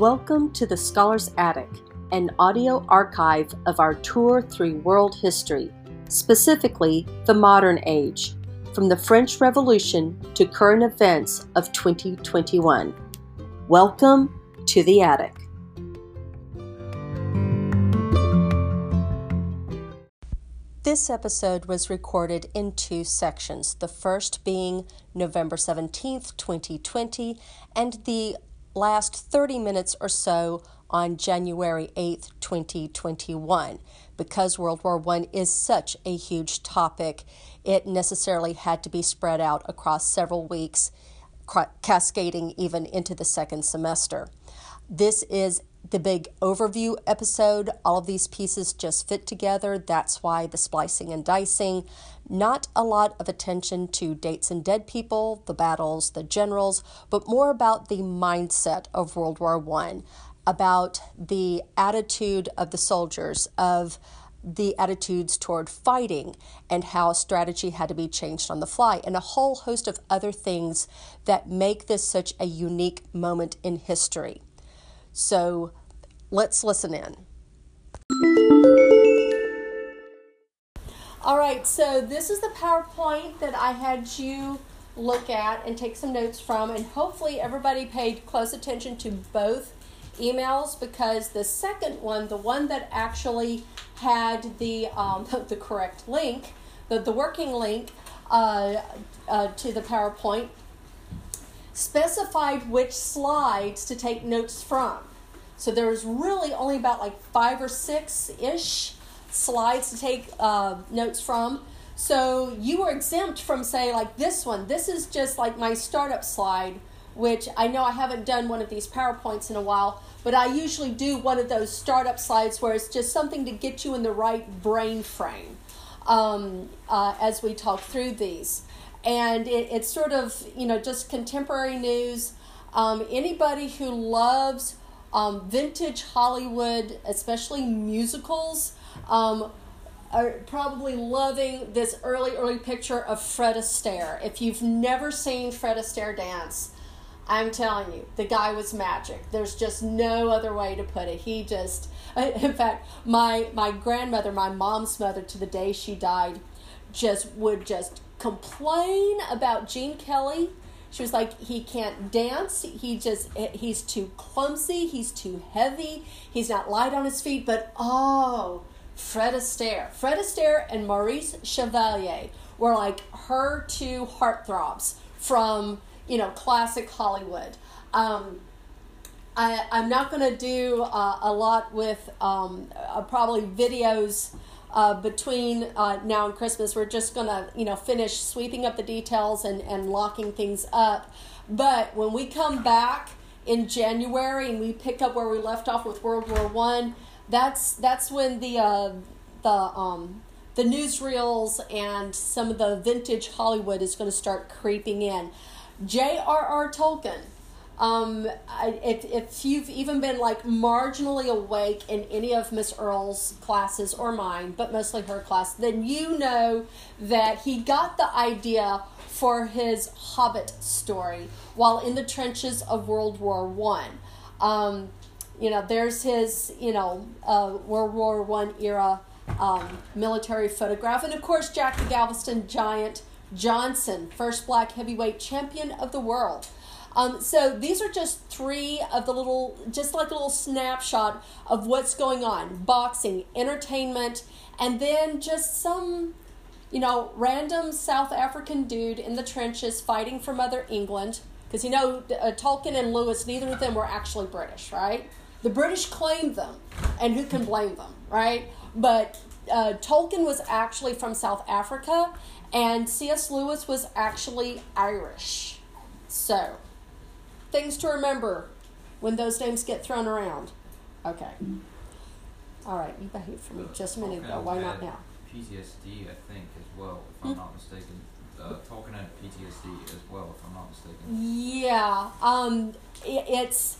Welcome to the Scholar's Attic, an audio archive of our tour through world history, specifically the modern age, from the French Revolution to current events of 2021. Welcome to the Attic. This episode was recorded in two sections, the first being November 17th, 2020, and the last 30 minutes or so on January 8th, 2021. Because World War I is such a huge topic, it necessarily had to be spread out across several weeks, cascading even into the second semester. This is the big overview episode. All of these pieces just fit together. That's why the splicing and dicing. Not a lot of attention to dates and dead people, the battles, the generals, but more about the mindset of World War I, about the attitude of the soldiers, of the attitudes toward fighting and how strategy had to be changed on the fly, and a whole host of other things that make this such a unique moment in history. So let's listen in. All right, so this is the PowerPoint that I had you look at and take some notes from, and hopefully everybody paid close attention to both emails because the second one, the one that actually had the um, the correct link, the, the working link uh, uh, to the PowerPoint, specified which slides to take notes from. So there was really only about like five or six ish slides to take uh, notes from. So you were exempt from, say, like this one. This is just like my startup slide, which I know I haven't done one of these PowerPoints in a while, but I usually do one of those startup slides where it's just something to get you in the right brain frame um, uh, as we talk through these. And it, it's sort of, you know, just contemporary news. Um, anybody who loves um, vintage Hollywood, especially musicals, um, are probably loving this early, early picture of Fred Astaire. If you've never seen Fred Astaire dance, I'm telling you, the guy was magic. There's just no other way to put it. He just, in fact, my my grandmother, my mom's mother, to the day she died, just would just complain about Gene Kelly she was like, he can't dance. He just, he's too clumsy. He's too heavy. He's not light on his feet. But oh, Fred Astaire. Fred Astaire and Maurice Chevalier were like her two heartthrobs from, you know, classic Hollywood. Um, I, I'm not going to do uh, a lot with um, uh, probably videos uh, between uh, now and Christmas. We're just going to, you know, finish sweeping up the details and, and locking things up. But when we come back in January and we pick up where we left off with World War One, that's that's when the uh, the um, the newsreels and some of the vintage Hollywood is going to start creeping in. J.R.R. Tolkien um, if, if you've even been like marginally awake in any of Miss Earl's classes or mine, but mostly her class, then you know that he got the idea for his Hobbit story while in the trenches of World War One. Um, you know, there's his, you know, uh, World War One era um, military photograph, and of course Jack the Galveston Giant Johnson, first black heavyweight champion of the world. Um, so these are just three of the little, just like a little snapshot of what's going on boxing, entertainment, and then just some, you know, random South African dude in the trenches fighting for Mother England. Because, you know, uh, Tolkien and Lewis, neither of them were actually British, right? The British claimed them, and who can blame them, right? But uh, Tolkien was actually from South Africa, and C.S. Lewis was actually Irish. So, things to remember when those names get thrown around. Okay. All right, you behaved for me just a minute ago. Why not now? PTSD, I think, as well, if I'm hmm? not mistaken. Uh, Tolkien had PTSD as well, if I'm not mistaken. Yeah, um, it, it's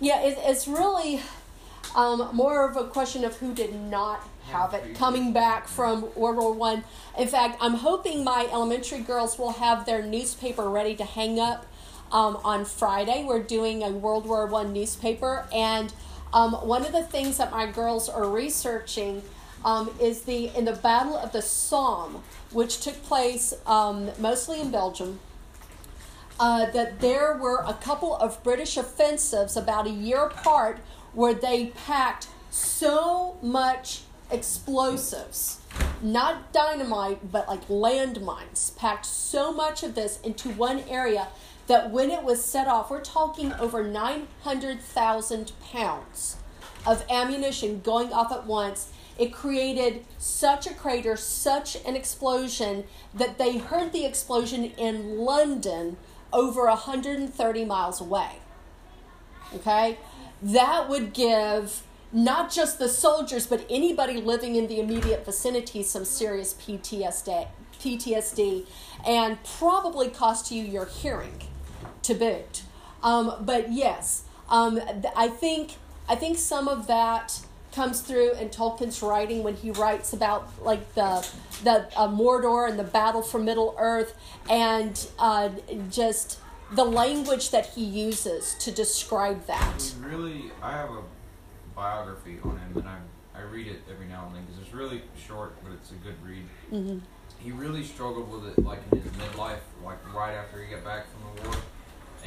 yeah, it, it's really um, more of a question of who did not have it coming back from World War One. In fact, I'm hoping my elementary girls will have their newspaper ready to hang up um, on Friday. We're doing a World War One newspaper, and um, one of the things that my girls are researching um, is the in the Battle of the Somme, which took place um, mostly in Belgium. Uh, that there were a couple of British offensives about a year apart where they packed so much explosives, not dynamite, but like landmines, packed so much of this into one area that when it was set off, we're talking over 900,000 pounds of ammunition going off at once. It created such a crater, such an explosion that they heard the explosion in London over 130 miles away. Okay? That would give not just the soldiers, but anybody living in the immediate vicinity some serious PTSD, PTSD and probably cost you your hearing to boot. Um, but yes, um, I think I think some of that comes through in Tolkien's writing when he writes about like the the uh, Mordor and the battle for Middle Earth and uh, just the language that he uses to describe that. Really, I have a biography on him, and I I read it every now and then because it's really short, but it's a good read. Mm-hmm. He really struggled with it, like in his midlife, like right after he got back from the war,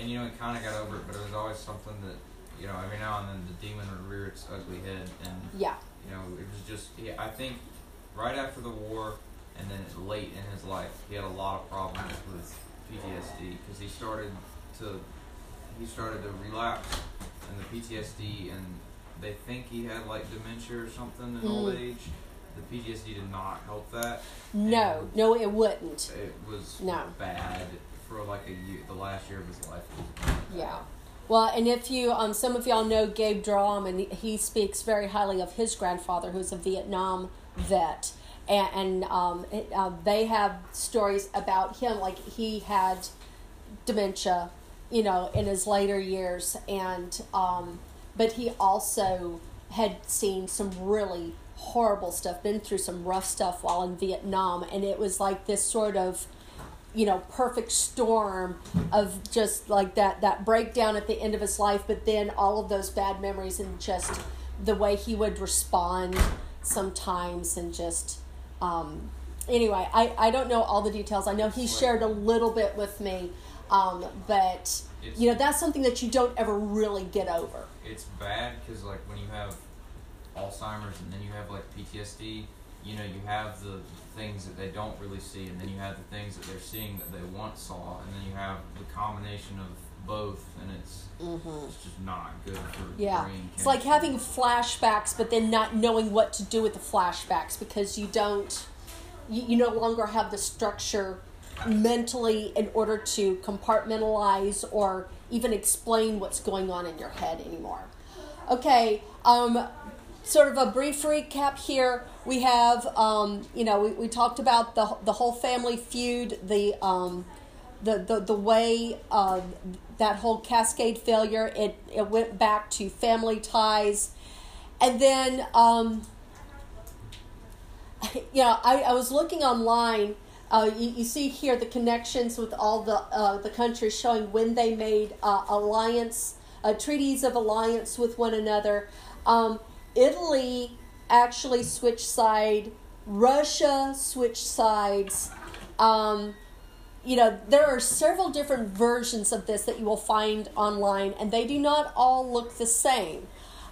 and you know he kind of got over it, but it was always something that you know every now and then the demon would rear its ugly head, and Yeah. you know it was just yeah, I think right after the war and then late in his life he had a lot of problems with PTSD because he started to he started to relapse in the PTSD and they think he had like dementia or something in old Mm. age. The PTSD did not help that. No, And no, it wouldn't. It was No. bad for like a year. The last year of his life. Yeah. Well, and if you, um, some of y'all know Gabe Drum, and he speaks very highly of his grandfather, who's a Vietnam vet, and, and um, it, uh, they have stories about him, like he had dementia, you know, in his later years, and um, but he also had seen some really horrible stuff, been through some rough stuff while in Vietnam, and it was like this sort of you know perfect storm of just like that that breakdown at the end of his life but then all of those bad memories and just the way he would respond sometimes and just um, anyway I, I don't know all the details. I know he shared a little bit with me um, but you know that's something that you don't ever really get over. It's bad because like when you have Alzheimer's and then you have like PTSD, you know, you have the things that they don't really see, and then you have the things that they're seeing that they once saw, and then you have the combination of both, and it's it's just not good for Yeah. brain. It's like having flashbacks, but then not knowing what to do with the flashbacks because you don't, you, you no longer have the structure mentally in order to compartmentalize or even explain what's going on in your head anymore. Okay, um, sort of a brief recap here. We have, um, you know, we, we talked about the, the whole family feud, the, um, the, the, the way uh, that whole cascade failure, it, it went back to family ties. And then, um, you know, I, I was looking online. Uh, you, you see here the connections with all the uh, the countries showing when they made uh, alliance uh, treaties of alliance with one another. Um, Italy actually switched side. Russia switched sides. Um, you know, there are several different versions of this that you will find online, and they do not all look the same.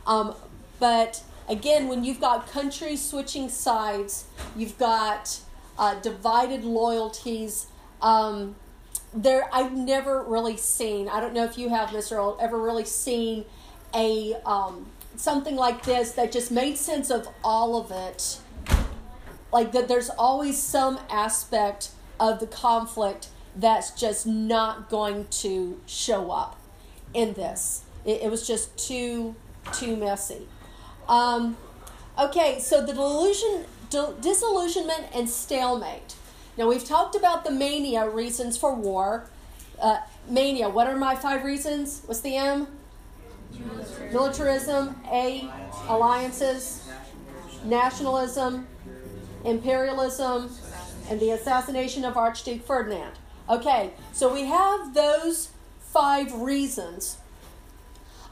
Um, but again, when you've got countries switching sides, you've got uh, divided loyalties. Um, there, I've never really seen. I don't know if you have, Mr. Earl, ever really seen a um, something like this that just made sense of all of it. Like that there's always some aspect of the conflict that's just not going to show up in this. It, it was just too too messy. Um, okay so the delusion di- disillusionment and stalemate. Now we've talked about the mania reasons for war. Uh, mania what are my five reasons? What's the m militarism a alliances nationalism imperialism, and the assassination of Archduke Ferdinand. Okay, so we have those five reasons.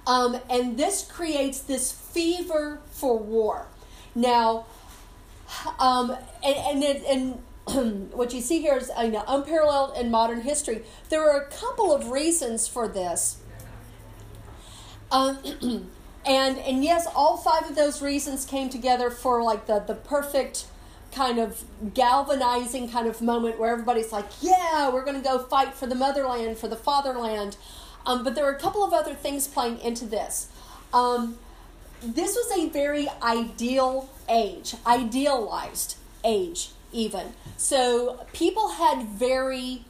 Um, and this creates this fever for war. Now, um, and, and, and what you see here is you know, unparalleled in modern history. There are a couple of reasons for this. Um, and and yes, all five of those reasons came together for like the the perfect kind of galvanizing kind of moment where everybody's like, yeah, we're going to go fight for the motherland, for the fatherland. Um, but there are a couple of other things playing into this. Um, this was a very ideal age, idealized age, even. So people had very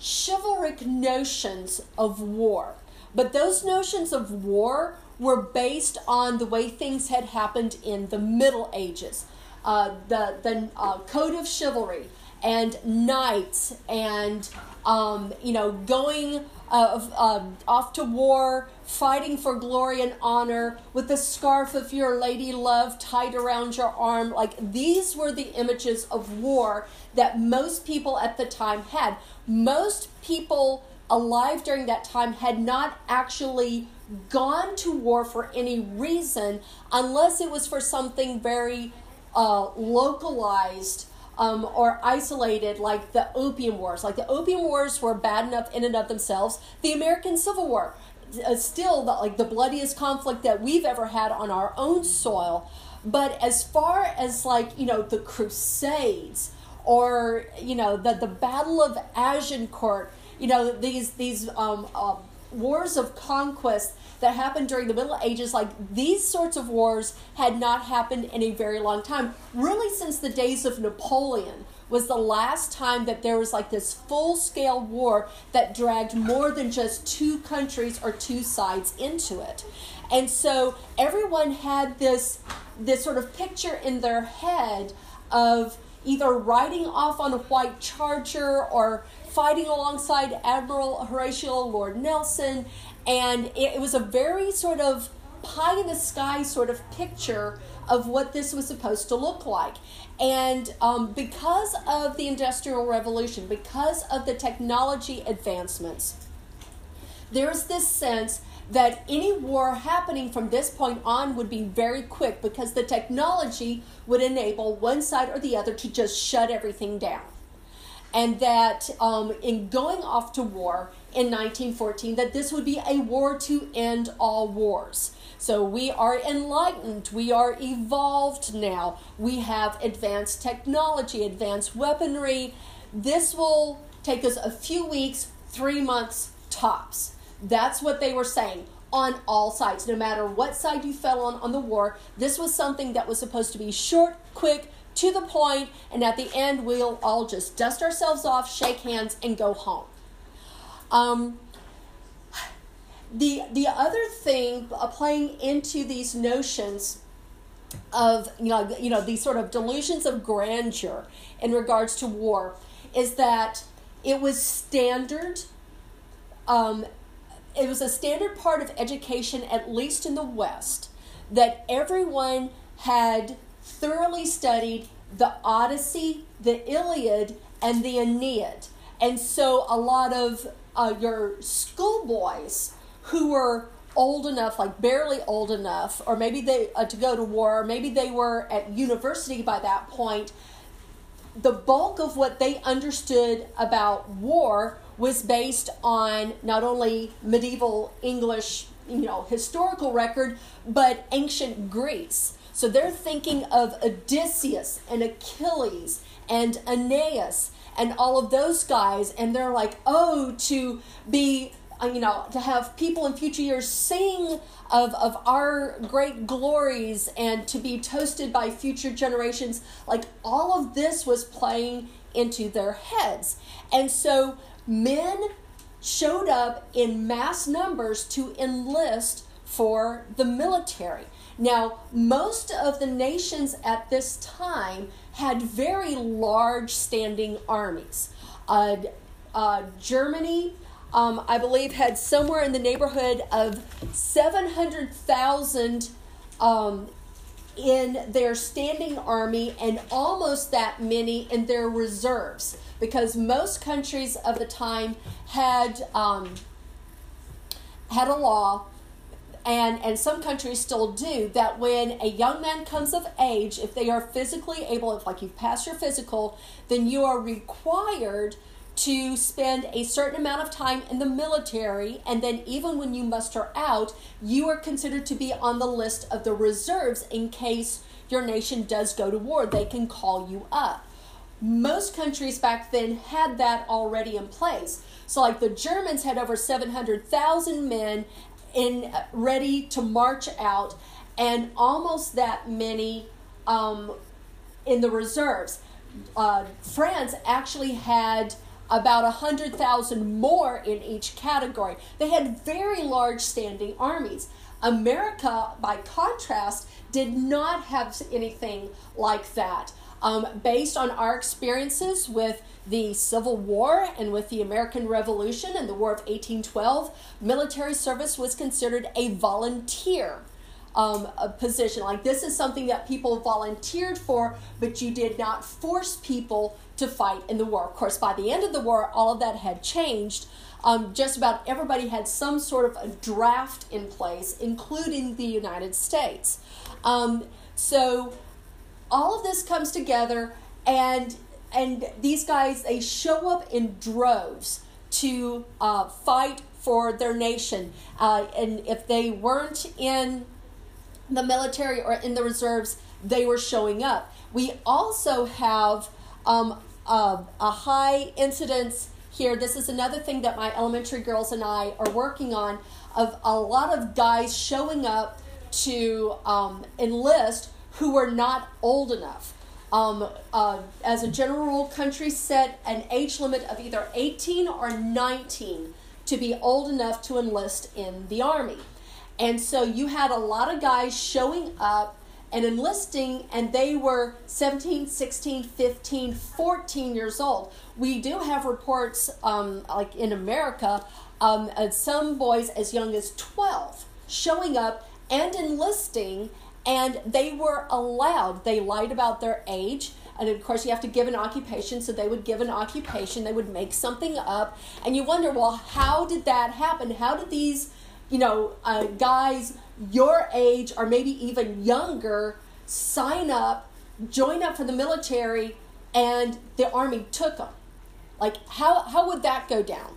chivalric notions of war. But those notions of war were based on the way things had happened in the Middle Ages. Uh, the the uh, code of chivalry and knights and um, you know going uh, um, off to war, fighting for glory and honor with the scarf of your lady love tied around your arm. Like these were the images of war that most people at the time had. Most people alive during that time had not actually gone to war for any reason unless it was for something very uh, localized um, or isolated, like the Opium Wars. Like the Opium Wars were bad enough in and of themselves. The American Civil War, uh, still the, like the bloodiest conflict that we've ever had on our own soil. But as far as like you know the Crusades or you know the the Battle of Agincourt, you know these these um, uh, wars of conquest that happened during the Middle Ages, like these sorts of wars had not happened in a very long time. Really, since the days of Napoleon was the last time that there was like this full scale war that dragged more than just two countries or two sides into it. And so everyone had this this sort of picture in their head of either riding off on a white charger or fighting alongside Admiral Horatio Lord Nelson and it, it was a very sort of pie in the sky sort of picture of what this was supposed to look like. And um, because of the Industrial Revolution, because of the technology advancements, there's this sense that any war happening from this point on would be very quick because the technology would enable one side or the other to just shut everything down. And that um, in going off to war, in 1914 that this would be a war to end all wars. So we are enlightened, we are evolved now, we have advanced technology, advanced weaponry. This will take us a few weeks, three months tops. That's what they were saying on all sides. No matter what side you fell on on the war, this was something that was supposed to be short, quick, to the point, and at the end, we'll all just dust ourselves off, shake hands, and go home. Um, the the other thing uh, playing into these notions of you know you know these sort of delusions of grandeur in regards to war is that it was standard um, it was a standard part of education at least in the west that everyone had thoroughly studied the odyssey the iliad and the aeneid and so a lot of uh, your schoolboys who were old enough, like barely old enough, or maybe they uh, to go to war, maybe they were at university by that point. The bulk of what they understood about war was based on not only medieval English, you know, historical record, but ancient Greece. So they're thinking of Odysseus and Achilles and Aeneas and all of those guys, and they're like, oh, to be, uh, you know, to have people in future years sing of, of our great glories and to be toasted by future generations, like all of this was playing into their heads. And so men showed up in mass numbers to enlist for the military. Now, most of the nations at this time had very large standing armies. Uh, uh, Germany, um, I believe, had somewhere in the neighborhood of 700,000 um, in their standing army and almost that many in their reserves because most countries of the time had um, had a law and and some countries still do that when a young man comes of age if they are physically able if like you've passed your physical then you are required to spend a certain amount of time in the military. And then even when you muster out you are considered to be on the list of the reserves in case your nation does go to war. They can call you up. Most countries back then had that already in place. So like the germans had over 700000 men in ready to march out, and almost that many um, in the reserves. Uh, France actually had about 100,000 more in each category. They had very large standing armies. America, by contrast, did not have anything like that. Um, based on our experiences with the Civil War and with the American Revolution and the War of 1812, military service was considered a volunteer um, a position. Like this is something that people volunteered for, but you did not force people to fight in the war. Of course, by the end of the war, all of that had changed. Um, just about everybody had some sort of a draft in place, including the United States. Um, so all of this comes together, and and these guys they show up in droves to uh, fight for their nation. Uh, and if they weren't in the military or in the reserves they were showing up. We also have um, a, a high incidence here. This is another thing that my elementary girls and i are working on of a lot of guys showing up to um, enlist who were not old enough um, uh, as a general rule, countries set an age limit of either 18 or 19 to be old enough to enlist in the Army. And so you had a lot of guys showing up and enlisting, and they were 17, 16, 15, 14 years old. We do have reports, um, like in America, um, some boys as young as 12 showing up and enlisting and they were allowed they lied about their age and of course you have to give an occupation so they would give an occupation they would make something up and you wonder well how did that happen? How did these you know uh, guys your age or maybe even younger sign up join up for the military and the army took them like how, how would that go down?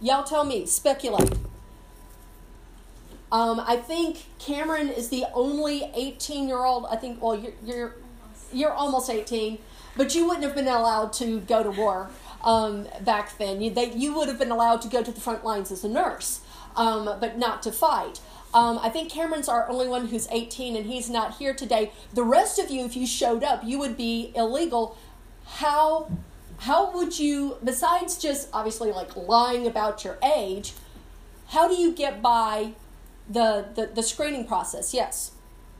Y'all tell me speculate um, I think Cameron is the only 18 year old. I think. Well, you're you're you're almost 18, but you wouldn't have been allowed to go to war um, back then. You they, you would have been allowed to go to the front lines as a nurse, um, but not to fight. Um, I think Cameron's our only one who's 18, and he's not here today. The rest of you, if you showed up, you would be illegal. How how would you, besides just obviously like lying about your age, how do you get by the, the, the screening process, yes.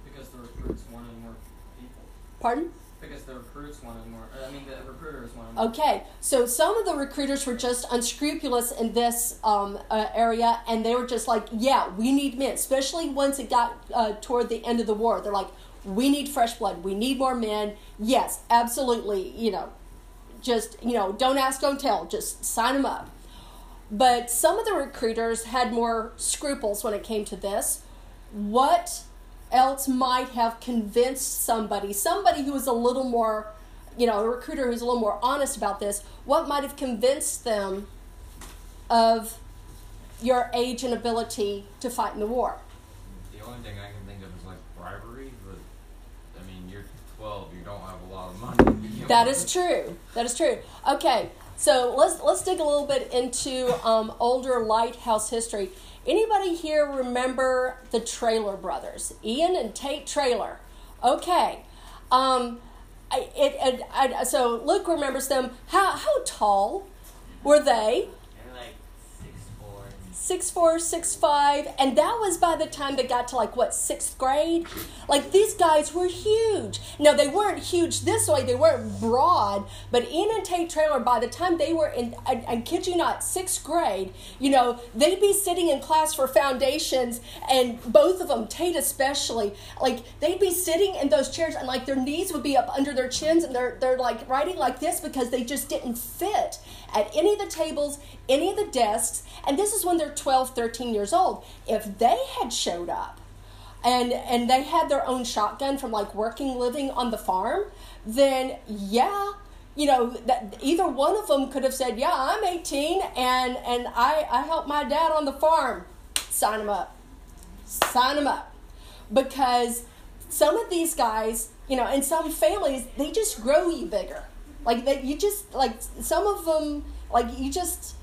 Because the recruits wanted more people. Pardon? Because the recruits wanted more. I mean, the recruiters wanted more. Okay, so some of the recruiters were just unscrupulous in this um, uh, area, and they were just like, "Yeah, we need men." Especially once it got uh, toward the end of the war, they're like, "We need fresh blood. We need more men." Yes, absolutely. You know, just you know, don't ask, don't tell. Just sign them up. But some of the recruiters had more scruples when it came to this. What else might have convinced somebody, somebody who was a little more, you know, a recruiter who's a little more honest about this, what might have convinced them of your age and ability to fight in the war? The only thing I can think of is like bribery, but I mean, you're 12, you don't have a lot of money. That is true. That is true. Okay, so let's let's dig a little bit into um, older lighthouse history. Anybody here remember the Trailer brothers, Ian and Tate Trailer? Okay. Um, it, it, I, so Luke remembers them. How how tall were they? Six four, six five, and that was by the time they got to like what sixth grade. Like these guys were huge. Now they weren't huge this way; they weren't broad. But Ian and Tate Trailer, by the time they were in, I, I kid you not, sixth grade, you know, they'd be sitting in class for foundations, and both of them, Tate especially, like they'd be sitting in those chairs, and like their knees would be up under their chins, and they're they're like writing like this because they just didn't fit at any of the tables, any of the desks, and this is when they're 12, 13 years old. If they had showed up and and they had their own shotgun from like working living on the farm, then yeah, you know that either one of them could have said, "Yeah, I'm 18 and and I I help my dad on the farm." Sign them up. Sign them up. Because some of these guys, you know, in some families, they just grow you bigger. Like that, you just like some of them, like you just,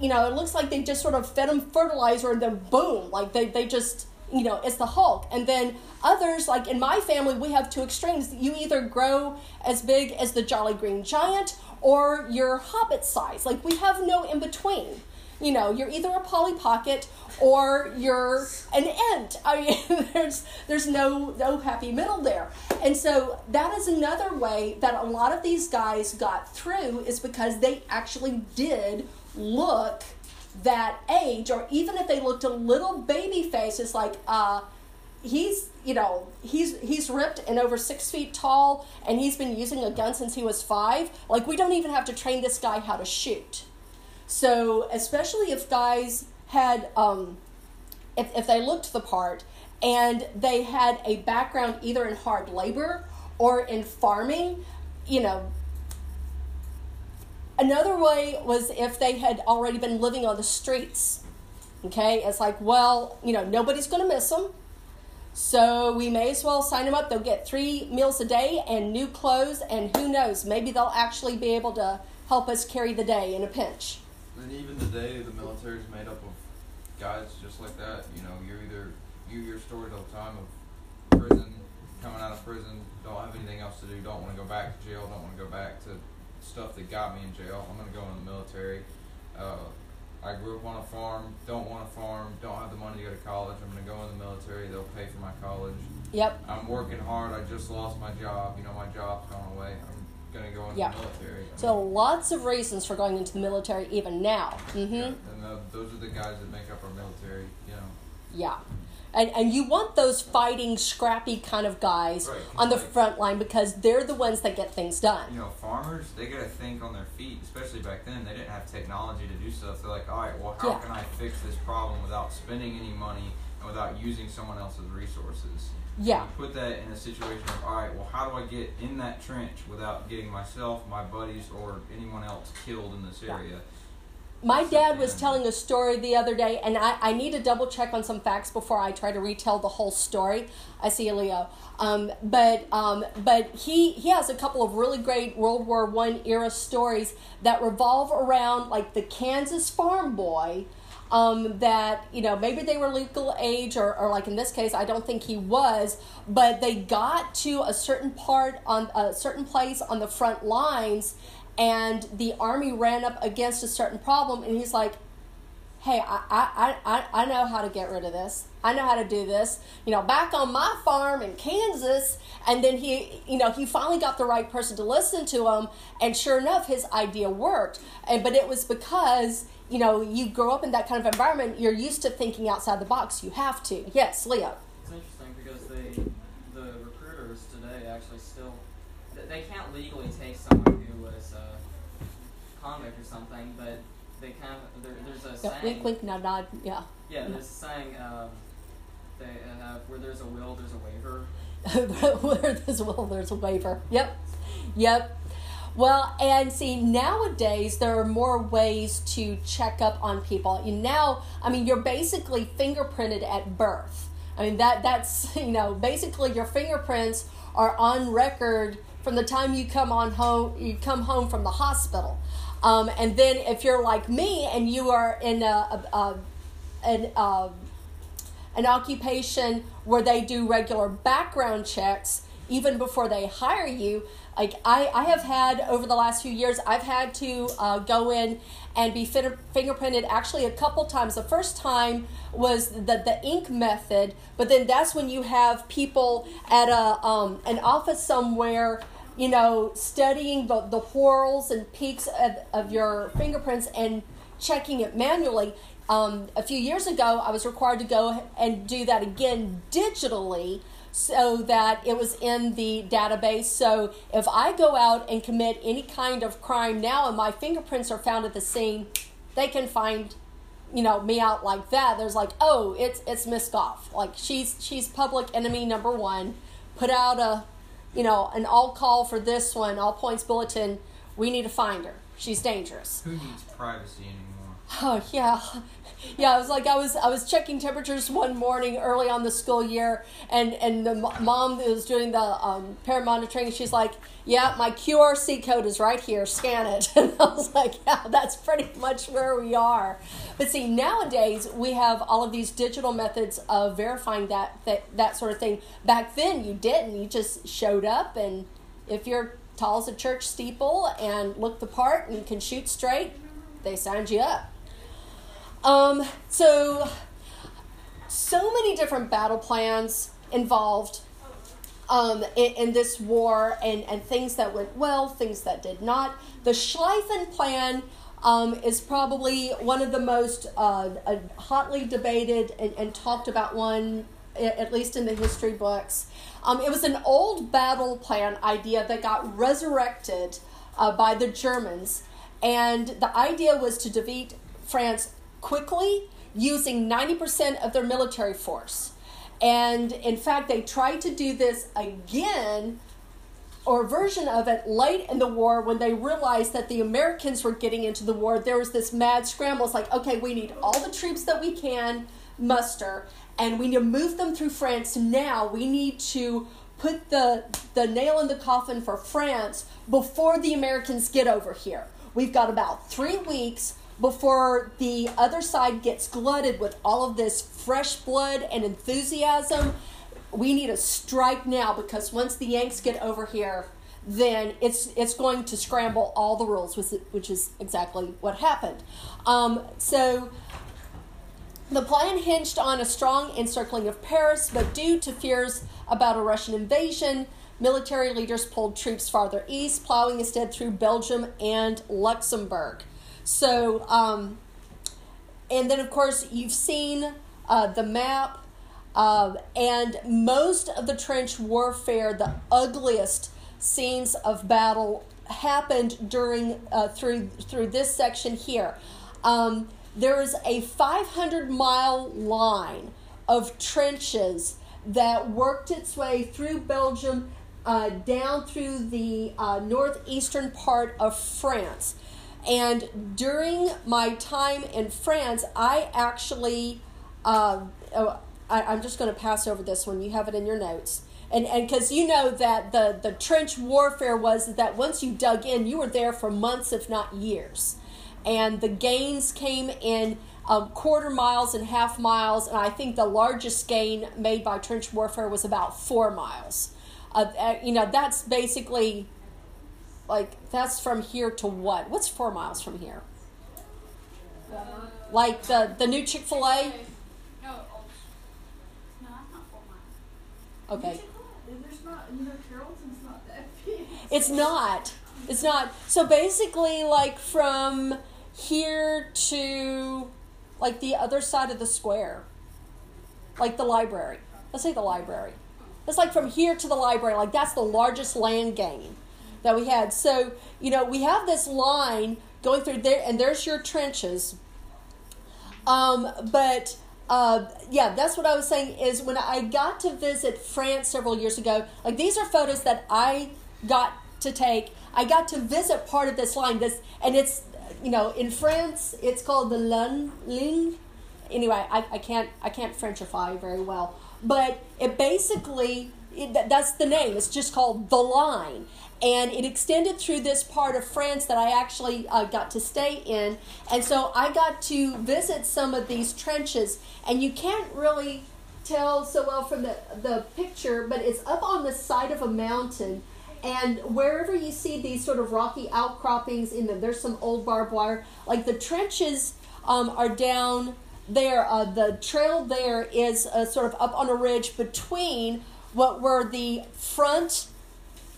you know, it looks like they just sort of fed them fertilizer and then boom, like they they just, you know, it's the Hulk. And then others, like in my family, we have two extremes. You either grow as big as the Jolly Green Giant or you're Hobbit size. Like we have no in between. You know, you're either a Polly Pocket or you're an ent. I mean, there's there's no no happy middle there. And so that is another way that a lot of these guys got through is because they actually did look that age, or even if they looked a little baby face, it's like uh he's you know he's he's ripped and over six feet tall and he's been using a gun since he was five like we don't even have to train this guy how to shoot so especially if guys had, um, if, if they looked the part and they had a background either in hard labor or in farming, you know. Another way was if they had already been living on the streets. Okay, it's like, well, you know, nobody's going to miss them. So we may as well sign them up. They'll get three meals a day and new clothes, and who knows, maybe they'll actually be able to help us carry the day in a pinch. And even today, the military is made up of guys just like that. You know, you're either you hear stories all the time of prison, coming out of prison, don't have anything else to do, don't want to go back to jail, don't want to go back to stuff that got me in jail. I'm going to go in the military. Uh, I grew up on a farm, don't want to farm, don't have the money to go to college. I'm going to go in the military. They'll pay for my college. Yep. I'm working hard. I just lost my job. You know, my job's gone away. I'm going to go into yeah. the military. So lots of reasons for going into the military even now. Mm-hmm. Yeah, and uh, those are the guys that make up our military, you know. Yeah. And, and you want those fighting, scrappy kind of guys right, on the like, front line because they're the ones that get things done. You know, farmers, they got to think on their feet, especially back then. They didn't have technology to do stuff. They're like, all right, well, how yeah. can I fix this problem without spending any money and without using someone else's resources? Yeah. Put that in a situation of, all right, well, how do I get in that trench without getting myself, my buddies, or anyone else killed in this area? Yeah. My dad was telling a story the other day, and I, I need to double check on some facts before I try to retell the whole story. I see Leo. Um, but um, but he, he has a couple of really great World War One era stories that revolve around like the Kansas farm boy um, that you know maybe they were legal age or, or like in this case i don't think he was but they got to a certain part on a certain place on the front lines and the army ran up against a certain problem and he's like hey I, I, I, I know how to get rid of this. I know how to do this. You know back on my farm in kansas and then he you know he finally got the right person to listen to him and sure enough his idea worked. And but it was because you know, you grow up in that kind of environment, you're used to thinking outside the box. You have to. Yes, Leo. It's interesting because they, the recruiters today actually still, they can't legally take someone who was a convict or something, but they kind of, there, there's a yeah, saying. Wink, wink, nod, nod, yeah. Yeah, there's a saying, um, they have, where there's a will, there's a waiver. where there's a will, there's a waiver. Yep. Yep. Well, and see, nowadays there are more ways to check up on people. You now, I mean, you're basically fingerprinted at birth. I mean, that that's you know, basically your fingerprints are on record from the time you come on home. You come home from the hospital, um, and then if you're like me and you are in a, a, a an uh, an occupation where they do regular background checks even before they hire you like I, I have had over the last few years i've had to uh, go in and be finger, fingerprinted actually a couple times. The first time was the, the ink method but then that's when you have people at a um, an office somewhere you know studying the, the whorls and peaks of, of your fingerprints and checking it manually. Um, a few years ago i was required to go and do that again digitally so that it was in the database. So if I go out and commit any kind of crime now and my fingerprints are found at the scene, they can find you know me out like that. There's like oh it's it's miss goff like she's she's public enemy number one. Put out a you know an all call for this one all points bulletin. We need to find her. She's dangerous. Who needs privacy anymore? oh yeah yeah it was like i was i was checking temperatures one morning early on the school year and and the mom was doing the um, parent monitoring she's like yeah my qrc code is right here. Scan it. And i was like yeah that's pretty much where we are. But see nowadays we have all of these digital methods of verifying that that, that sort of thing. Back then you didn't. You just showed up and if you're tall as a church steeple and look the part and can shoot straight they signed you up um, so, so many different battle plans involved um, in, in, this war, and, and things that went well, things that did not. The Schlieffen plan um, is probably one of the most uh, uh, hotly debated and, and, talked about one, at least in the history books. Um, it was an old battle plan idea that got resurrected uh, by the Germans, and the idea was to defeat France quickly using 90% of their military force. And in fact, they tried to do this again or a version of it late in the war when they realized that the Americans were getting into the war. There was this mad scramble. It's like, okay, we need all the troops that we can muster and we need to move them through France now. We need to put the, the nail in the coffin for France before the Americans get over here. We've got about three weeks before the other side gets glutted with all of this fresh blood and enthusiasm. We need a strike now because once the Yanks get over here, then it's it's going to scramble all the rules, which, which is exactly what happened. Um, so the plan hinged on a strong encircling of Paris, but due to fears about a Russian invasion, military leaders pulled troops farther east, plowing instead through Belgium and Luxembourg. So, um, and then of course you've seen uh, the map, uh, and most of the trench warfare, the ugliest scenes of battle happened during uh, through through this section here. Um, there is a 500 mile line of trenches that worked its way through Belgium uh, down through the uh, northeastern part of France. And during my time in France, I actually, uh, I, am just going to pass over this one. You have it in your notes. And and because you know that the, the trench warfare was that once you dug in, you were there for months, if not years. And the gains came in um, quarter miles and half miles. And I think the largest gain made by trench warfare was about four miles. Uh, uh you know, that's basically like that's from here to what? What's four miles from here? Like the the new Chick Fil A. No, no, that's not four miles. Okay. There's not, you know, Carrollton's not that big. It's not. It's not. So basically, like from here to like the other side of the square, like the library. Let's say the library. It's like from here to the library. Like that's the largest land gain that we had. So, you know, we have this line going through there, and there's your trenches. Um, but uh, yeah, that's what I was saying is when I got to visit France several years ago, like these are photos that I got to take. I got to visit part of this line. This and it's you know in France it's called the Lun. Anyway, I, I can't I can't Frenchify very well, but it basically it, that's the name. It's just called the line, and it extended through this part of France that I actually uh, got to stay in. And so I got to visit some of these trenches, and you can't really tell so well from the, the picture, but it's up on the side of a mountain. And wherever you see these sort of rocky outcroppings, in the, there's some old barbed wire. Like the trenches um, are down there. Uh, the trail there is uh, sort of up on a ridge between what were the front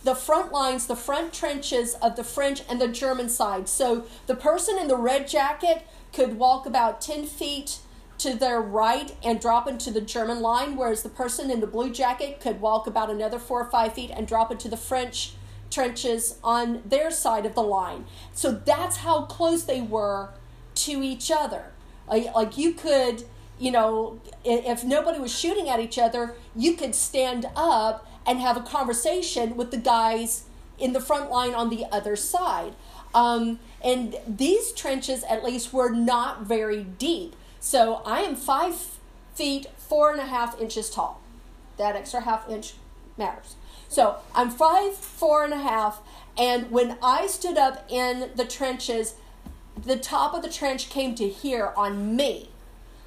the front lines, the front trenches of the French and the German side. So the person in the red jacket could walk about 10 feet to their right and drop into the German line, whereas the person in the blue jacket could walk about another four or five feet and drop into the French trenches on their side of the line. So that's how close they were to each other. Like, you could, you know, if nobody was shooting at each other, you could stand up and have a conversation with the guys in the front line on the other side. Um, and these trenches, at least, were not very deep. So I am five feet four and a half inches tall. That extra half inch matters. So I'm five four and a half, and when I stood up in the trenches, the top of the trench came to here on me,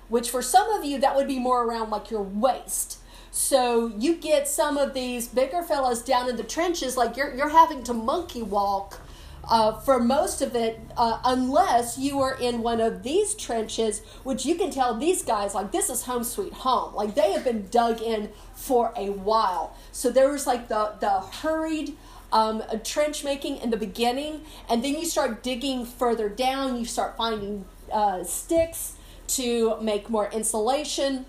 which for some of you that would be more around like your waist. So you get some of these bigger fellas down in the trenches, like you're you're having to monkey walk uh, for most of it, uh, unless you are in one of these trenches, which you can tell these guys, like, this is home sweet home. Like, they have been dug in for a while. So there was like the, the hurried um, trench making in the beginning, and then you start digging further down, you start finding uh, sticks to make more insulation.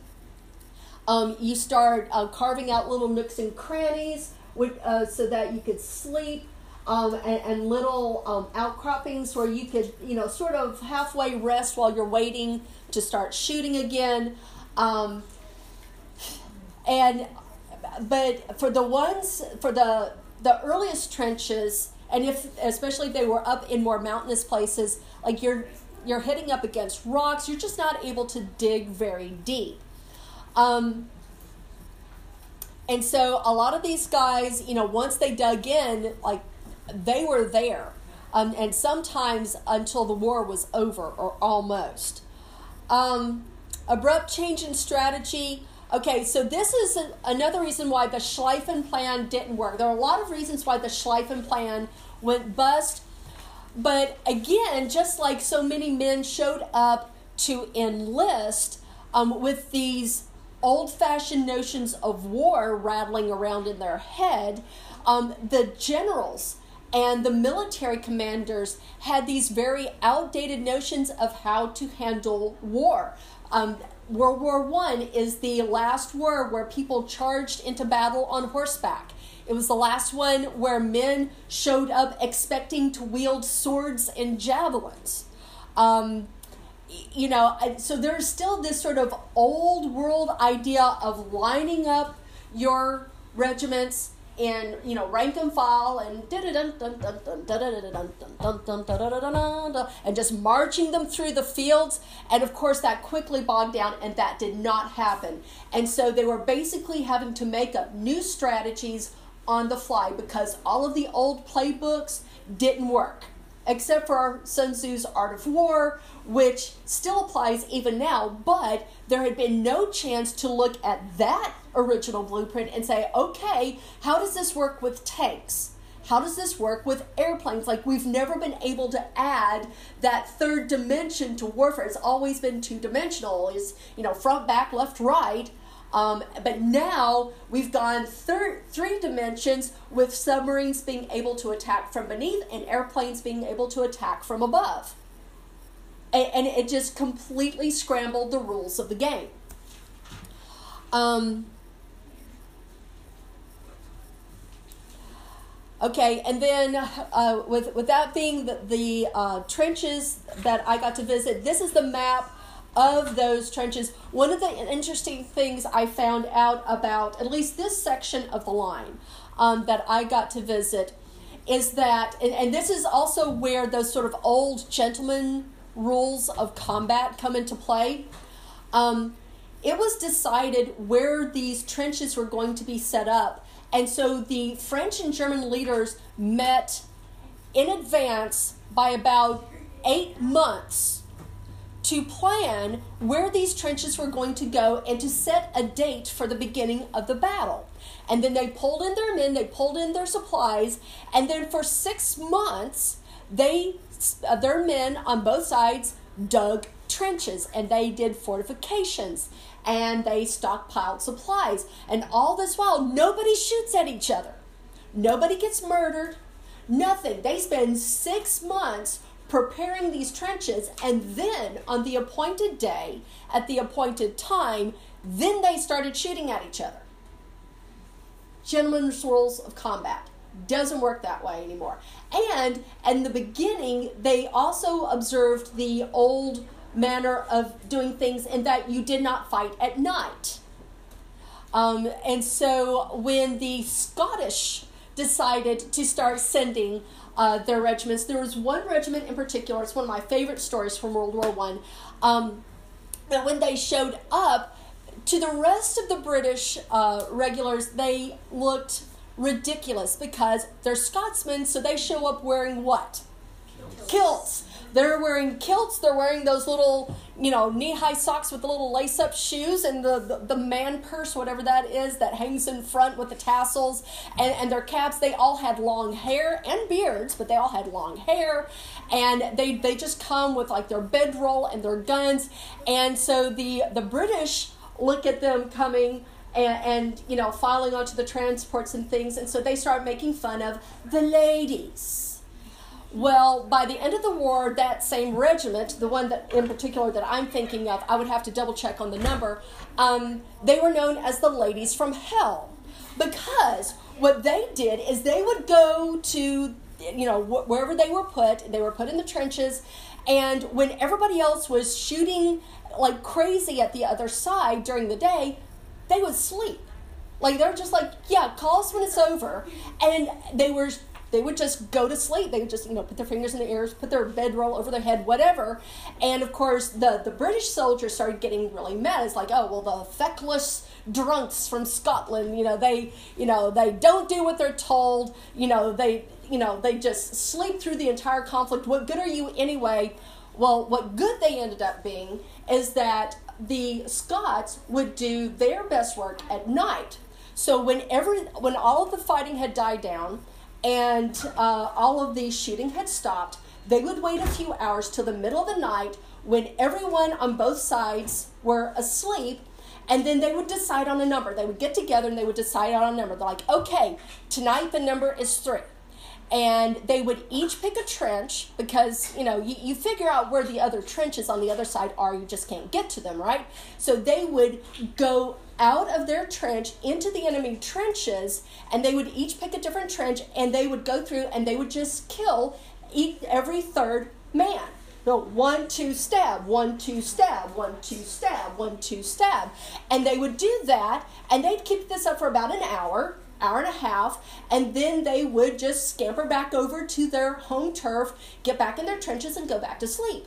Um, you start uh, carving out little nooks and crannies with, uh, so that you could sleep um, and, and, little um, outcroppings where you could, you know, sort of halfway rest while you're waiting to start shooting again. Um, and but for the ones for the the earliest trenches, and if especially if they were up in more mountainous places, like you're you're hitting up against rocks, you're just not able to dig very deep. Um, and so a lot of these guys, you know, once they dug in, like they were there. Um, and sometimes until the war was over or almost. Um, abrupt change in strategy. Okay, so this is a, another reason why the Schlieffen plan didn't work. There are a lot of reasons why the Schlieffen plan went bust. But again, just like so many men showed up to enlist um, with these old fashioned notions of war rattling around in their head, um, the generals and the military commanders had these very outdated notions of how to handle war. Um, World War One is the last war where people charged into battle on horseback. It was the last one where men showed up expecting to wield swords and javelins. Um, you know, so there's still this sort of old world idea of lining up your regiments in you know rank and file and and just marching them through the fields and of course that quickly bogged down and that did not happen and so they were basically having to make up new strategies on the fly because all of the old playbooks didn't work except for Sun Tzu's Art of War, which still applies even now, but there had been no chance to look at that original blueprint and say, okay, how does this work with tanks? How does this work with airplanes? Like, we've never been able to add that third dimension to warfare. It's always been two dimensional, is, you know, front, back, left, right. Um, but now we've gone thir- three dimensions with submarines being able to attack from beneath and airplanes being able to attack from above. And, and it just completely scrambled the rules of the game. Um, Okay, and then uh, with with that being the, the uh, trenches that I got to visit, this is the map of those trenches. One of the interesting things I found out about at least this section of the line um, that I got to visit is that, and, and this is also where those sort of old gentleman rules of combat come into play. Um, it was decided where these trenches were going to be set up and so the French and German leaders met in advance by about eight months to plan where these trenches were going to go and to set a date for the beginning of the battle. And then they pulled in their men, they pulled in their supplies, and then for six months, they Uh, their men on both sides dug trenches and they did fortifications and they stockpiled supplies. And all this while, nobody shoots at each other. Nobody gets murdered. Nothing. They spend six months preparing these trenches, and then on the appointed day, at the appointed time, then they started shooting at each other. Gentlemen's rules of combat doesn't work that way anymore. And in the beginning, they also observed the old manner of doing things in that you did not fight at night. Um, and so when the Scottish decided to start sending uh, their regiments, there was one regiment in particular. It's one of my favorite stories from World War One. Um, when they showed up, to the rest of the British uh, regulars, they looked ridiculous because they're Scotsmen, so they show up wearing what? Kilts. They're wearing kilts. They're wearing those little, you know, knee-high socks with the little lace-up shoes and the, the, the man purse, whatever that is, that hangs in front with the tassels, and, and their caps. They all had long hair and beards, but they all had long hair, and they they just come with like their bedroll and their guns, and so the the British look at them coming and, and, you know filing onto the transports and things and so they start making fun of the ladies. Well by the end of the war that same regiment the one that in particular that i'm thinking of i would have to double check on the number um, they were known as the ladies from hell. Because what they did is they would go to you know wh- wherever they were put they were put in the trenches and when everybody else was shooting like crazy at the other side during the day they would sleep. Like they're just like, yeah, call us when it's over, and they were they would just go to sleep. They would just you know put their fingers in their ears, put their bedroll over their head, whatever. And of course, the the British soldiers started getting really mad. It's like, oh well, the feckless drunks from Scotland, you know, they you know they don't do what they're told. You know, they you know they just sleep through the entire conflict. What good are you anyway? Well, what good they ended up being is that the Scots would do their best work at night. So when every, when all of the fighting had died down and uh, all of the shooting had stopped, they would wait a few hours till the middle of the night when everyone on both sides were asleep and then they would decide on a number. They would get together and they would decide on a number. They're like, okay, tonight the number is three and they would each pick a trench because you know you, you figure out where the other trenches on the other side are. You just can't get to them right? So they would go out of their trench into the enemy trenches and they would each pick a different trench and they would go through and they would just kill every third man. No, one, two, stab, one, two, stab, one, two, stab, one, two, stab. And they would do that, and they'd keep this up for about an hour hour and a half, and then they would just scamper back over to their home turf, get back in their trenches, and go back to sleep.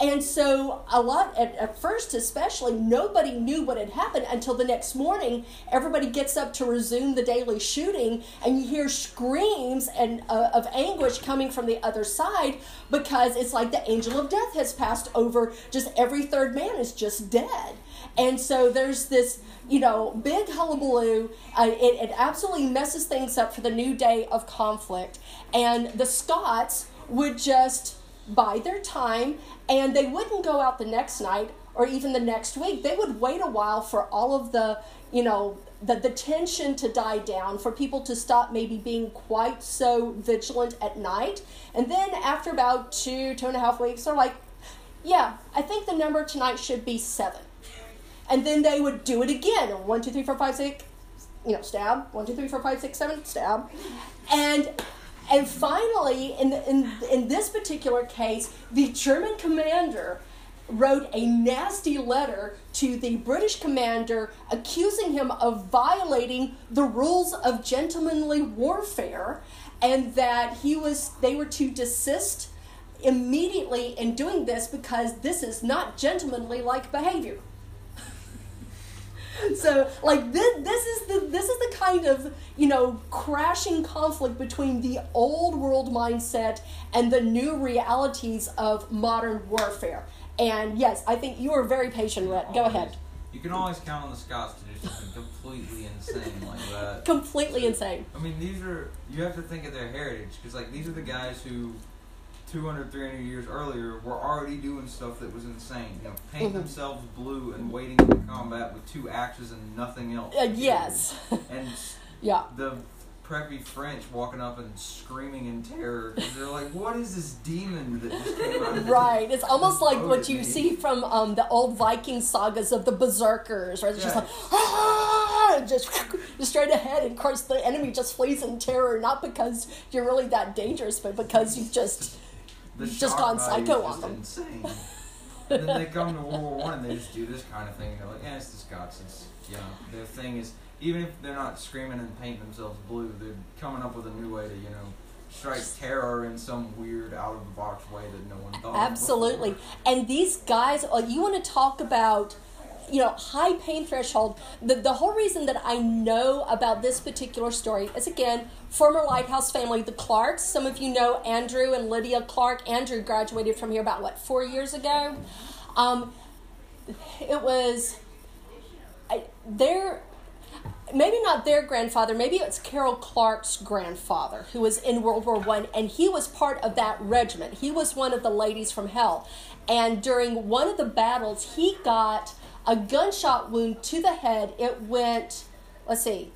And so, a lot at, at, first, especially, nobody knew what had happened until the next morning. Everybody gets up to resume the daily shooting, and you hear screams and uh, of anguish coming from the other side because it's like the angel of death has passed over. Just every third man is just dead, and so there's this you know, big hullabaloo. Uh, it, it absolutely messes things up for the new day of conflict. And the Scots would just bide their time and they wouldn't go out the next night or even the next week. They would wait a while for all of the, you know, the, the tension to die down, for people to stop maybe being quite so vigilant at night. And then after about two, two and a half weeks, they're like, yeah, I think the number tonight should be seven and then they would do it again. One, two, three, four, five, six, you know, stab. One, two, three, four, five, six, seven, stab. And and finally, in, in, in this particular case, the German commander wrote a nasty letter to the British commander accusing him of violating the rules of gentlemanly warfare and that he was they were to desist immediately in doing this because this is not gentlemanly like behavior so like this this is the this is the kind of you know crashing conflict between the old world mindset and the new realities of modern warfare. And yes i think you are very patient Rhett. go ahead. you can always count on the scots to do something completely insane like that. Completely insane. I mean these are you have to think of their heritage because like these are the guys who 200, 300 years earlier were already doing stuff that was insane. You know, paint mm-hmm. themselves blue and waiting into combat with two axes and nothing else. Uh, yes. and yeah. The preppy French walking up and screaming in terror because they're like, "What is this demon that just came out?" of Right. It's almost like what you me. see from um, the old Viking sagas of the berserkers, right? It's just like, ah, just, just straight ahead. And of course, the enemy just flees in terror, not because you're really that dangerous, but because you've just. The just gone psycho on them. Insane. and then they come to World War One and they just do this kind of thing. And they're like, "Yeah, it's the Scots. It's you know their thing is even if they're not screaming and painting themselves blue, they're coming up with a new way to you know strike terror in some weird out of the box way that no one thought. of Absolutely. And these guys, you want to talk about, you know, high pain threshold. The, the whole reason that I know about this particular story is again, former Lighthouse family, the Clarks. Some of you know Andrew and Lydia Clark. Andrew graduated from here about, what, four years ago? Um, it was, their maybe not their grandfather, maybe it's Carol Clark's grandfather who was in World War One, and he was part of that regiment. He was one of the ladies from hell, and during one of the battles, he got a gunshot wound to the head. It went, let's see.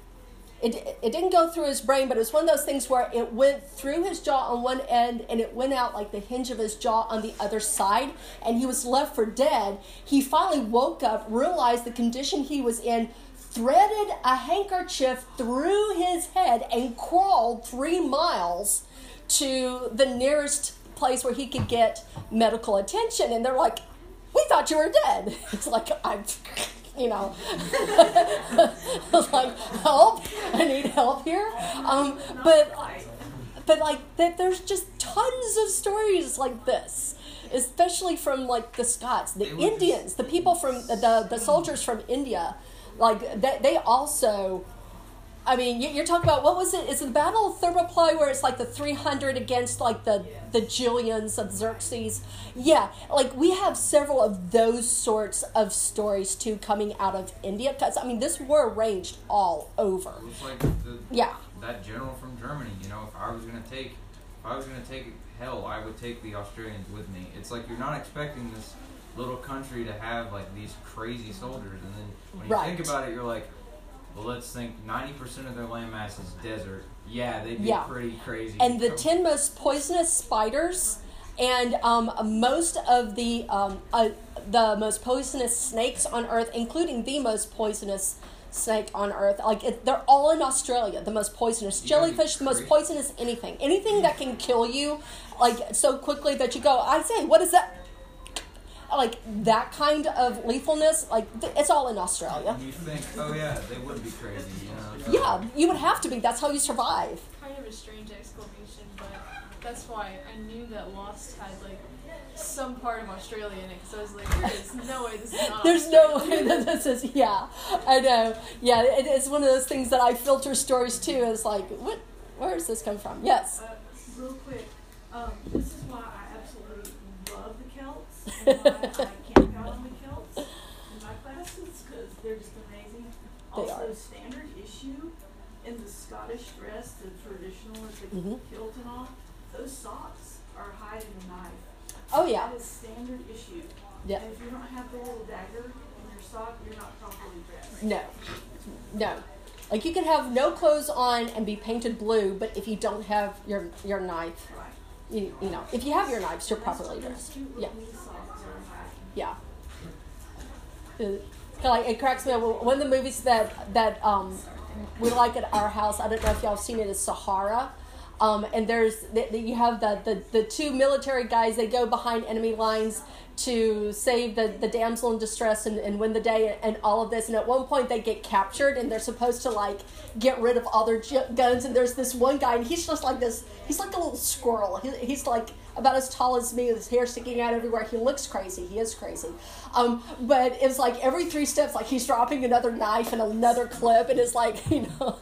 It, it didn't go through his brain, but it was one of those things where it went through his jaw on one end and it went out like the hinge of his jaw on the other side, and he was left for dead. He finally woke up, realized the condition he was in, threaded a handkerchief through his head, and crawled three miles to the nearest place where he could get medical attention. And they're like, We thought you were dead. It's like, I'm. You know, I was like, help! I need help here. Um, but, but like, that there's just tons of stories like this, especially from like the Scots, the They Indians, the people from the the soldiers from India, like that. They also I mean, you- you're talking about what was it? Is it the Battle of Thermopylae where it's like the 300 against like the the Julians of Xerxes? Yeah, like we have several of those sorts of stories too coming out of India because I mean this war raged all over. It was like the, Yeah, that general from Germany. You know, if I was gonna take, if I was gonna take hell, I would take the Australians with me. It's like you're not expecting this little country to have like these crazy soldiers, and then when you Right. think about it, you're like, well, let's think 90% of their landmass is desert. Yeah, they'd be Yeah. pretty crazy. and the 10 most poisonous spiders and um, most of the um, uh, the most poisonous snakes on earth including the most poisonous snake on earth like it, they're all in australia the most poisonous jellyfish the most poisonous anything anything that can kill you like so quickly that you go i say what is that like that kind of lethalness like th- it's all in australia And you think, oh yeah, they would be crazy. You know? yeah you would have to be that's how you survive kind of a strange exclamation, but that's why I knew that Lost had like some part of Australia in it. Because I was like, there is no way this is not. There's no way that this is. Yeah, I know. Yeah, it is one of those things that I filter stories too. It's like, what? Where does this come from? Yes. Uh, real quick, um, this is why I absolutely love the Celts and why I camp out on the Celts in my classes because they're just amazing. They also, are. standard issue in the Scottish dress, the traditional with the Mhm. kilt and all, those socks are hiding a knife. Oh yeah. That is standard issue. Yeah. And if you don't have the little dagger in your sock, you're not properly dressed. No. No. Like you can have no clothes on and be painted blue, but if you don't have your your knife, Right. you, you know, if you have your knives, you're properly dressed. Yeah. Yeah. It, like, it cracks me up. One of the movies that that um, we like at our house. I don't know if y'all have seen it. Is Sahara. Um, and there's the, the, you have the, the the two military guys. They go behind enemy lines to save the, the damsel in distress and, and win the day and all of this. And at one point they get captured and they're supposed to like get rid of all their guns. And there's this one guy and he's just like this. He's like a little squirrel. He, he's like about as tall as me, with his hair sticking out everywhere. He looks crazy. He is crazy. Um, but it's like every three steps, like he's dropping another knife and another clip, and it's like you know,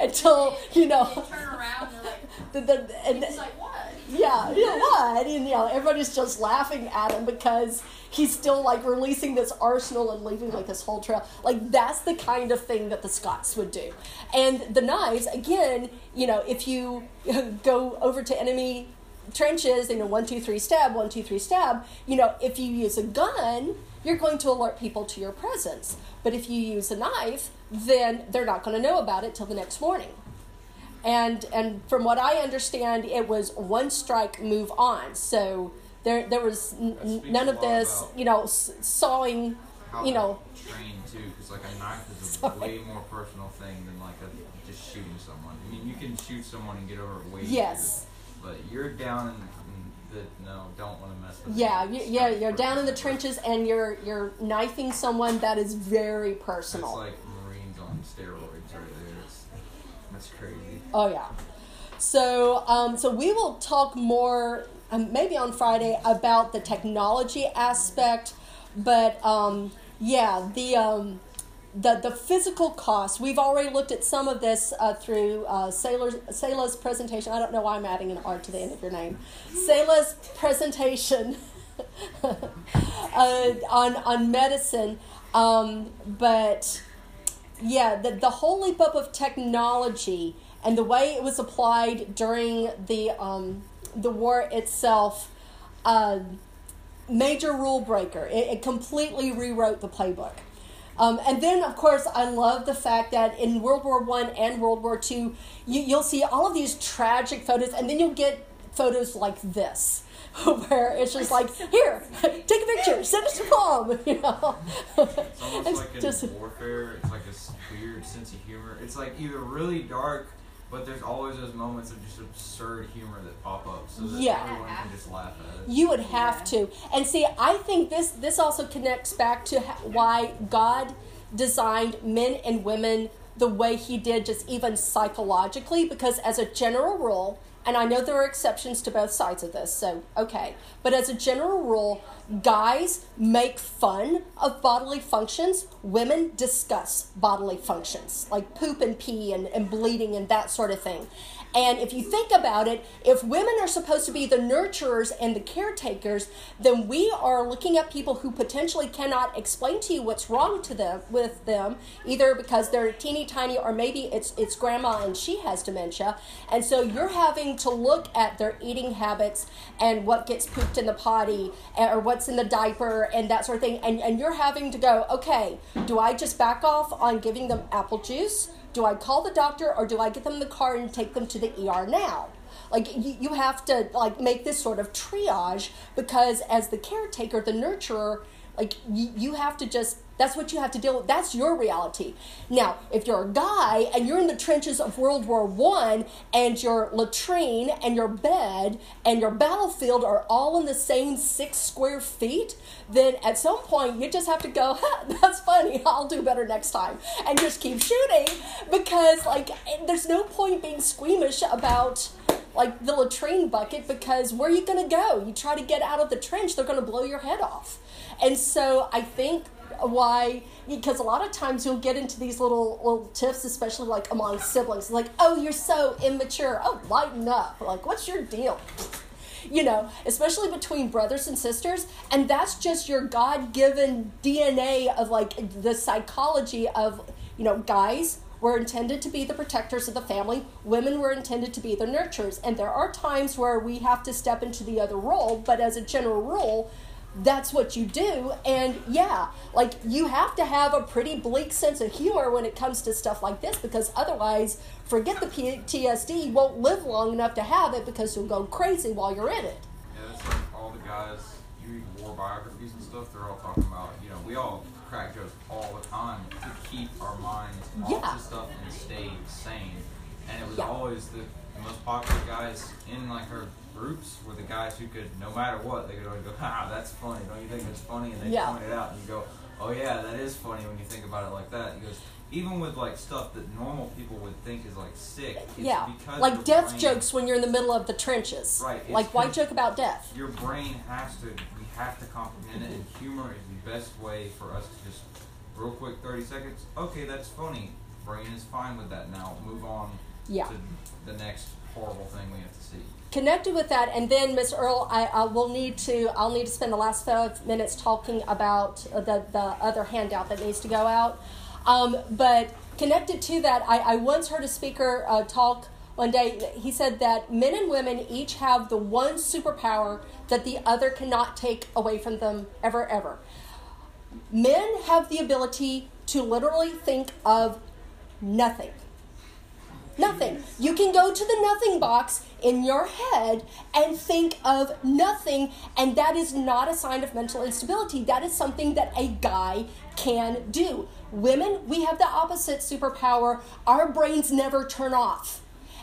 until you know, They turn around and they're like, the, the and it's like what? yeah, know what? And you know, everybody's just laughing at him because he's still like releasing this arsenal and leaving like this whole trail. Like that's the kind of thing that the Scots would do. And the knives, again, you know, if you go over to enemy trenches, you know, one, two, three, stab, one, two, three, stab, you know, if you use a gun, you're going to alert people to your presence. But if you use a knife, then they're not going to know about it till the next morning. and and from what I understand, it was one strike, move on. So there there was n- none of this, you know, s- sawing. How You know. trained too, because like a knife is a Sorry. way more personal thing than like a, just shooting someone. I mean, you can shoot someone and get over it way Yes. easier, but you're down in, the no, don't want to mess with. Yeah, you, yeah, you're down in the trenches and you're you're knifing someone that is very personal. like Marines on steroids right there. It's, that's crazy. Oh yeah. So um, so we will talk more um, maybe on Friday about the technology aspect, but um, yeah, the um, the the physical cost. We've already looked at some of this uh, through uh, Sailor's presentation. I don't know why I'm adding an R to the end of your name. Sayla's presentation uh, on on medicine, um, but yeah, the, the whole leap up of technology and the way it was applied during the um, the war itself, uh, major rule breaker. It, it completely rewrote the playbook. Um, and then, of course, I love the fact that in World War One and World War Two, you, you'll see all of these tragic photos, and then you'll get photos like this, where it's just like, here, take a picture, send it to mom, you know. It's almost like in just- warfare. It's like a weird sense of humor. It's like either really dark, but there's always those moments of just absurd humor that pop up, so that Yeah. everyone can just laugh at it. You would have to. And see, I think this this also connects back to ha- why God designed men and women the way he did just even psychologically because as a general rule, and I know there are exceptions to both sides of this, so okay. But as a general rule, guys make fun of bodily functions, women discuss bodily functions, like poop and pee and, and bleeding and that sort of thing. And if you think about it, if women are supposed to be the nurturers and the caretakers, then we are looking at people who potentially cannot explain to you what's wrong to them with them, either because they're teeny tiny or maybe it's it's grandma and she has dementia. And so you're having to look at their eating habits and what gets pooped in the potty eh, or what's in the diaper and that sort of thing. And, and you're having to go, okay, do I just back off on giving them apple juice? Do I call the doctor or do I get them in the car and take them to the ER now? Like you, you have to like make this sort of triage because as the caretaker, the nurturer, like you have to just that's what you have to deal with. That's your reality. Now, if you're a guy and you're in the trenches of World War One and your latrine and your bed and your battlefield are all in the same six square feet, then at some point you just have to go, that's funny, I'll do better next time. And just keep shooting because like there's no point being squeamish about like the latrine bucket because where are you going to go? You try to get out of the trench, they're going to blow your head off. And so I think why because a lot of times you'll get into these little little tiffs especially like among siblings like oh you're so immature oh lighten up like what's your deal you know especially between brothers and sisters and that's just your god-given dna of like the psychology of you know guys were intended to be the protectors of the family women were intended to be the nurturers and there are times where we have to step into the other role but as a general rule that's what you do and yeah like you have to have a pretty bleak sense of humor when it comes to stuff like this because otherwise forget the ptsd you won't live long enough to have it because you'll go crazy while you're in it Yeah, that's like all the guys. You read war biographies and stuff. They're all talking about. You know, we all crack jokes all the time to keep our off Yeah. stuff and stay sane. And it was Yeah. always the, most popular guys in like our groups were the guys who could, no matter what, they could always go, "Ha, that's funny. Don't you think it's funny?" And they Yeah. point it out, and you go, "Oh yeah, that is funny when you think about it like that." He goes, even with like stuff that normal people would think is like sick. It's yeah because like death brain- jokes when you're in the middle of the trenches Right, like why joke about death your brain has to we have to comprehend it and humor is the best way for us to just real quick 30 seconds. Okay that's funny. Brain is fine with that. Now move on Yeah. to the next horrible thing we have to see. Connected with that and then miss earl I, I will need to i'll need to spend the last five minutes talking about the, the other handout that needs to go out. Um, but connected to that I, I once heard a speaker uh, talk one day. He said that men and women each have the one superpower that the other cannot take away from them ever ever men have the ability to literally think of nothing Nothing. You can go to the nothing box in your head and think of nothing, and that is not a sign of mental instability. That is something that a guy can do. Women, we have the opposite superpower. Our brains never turn off.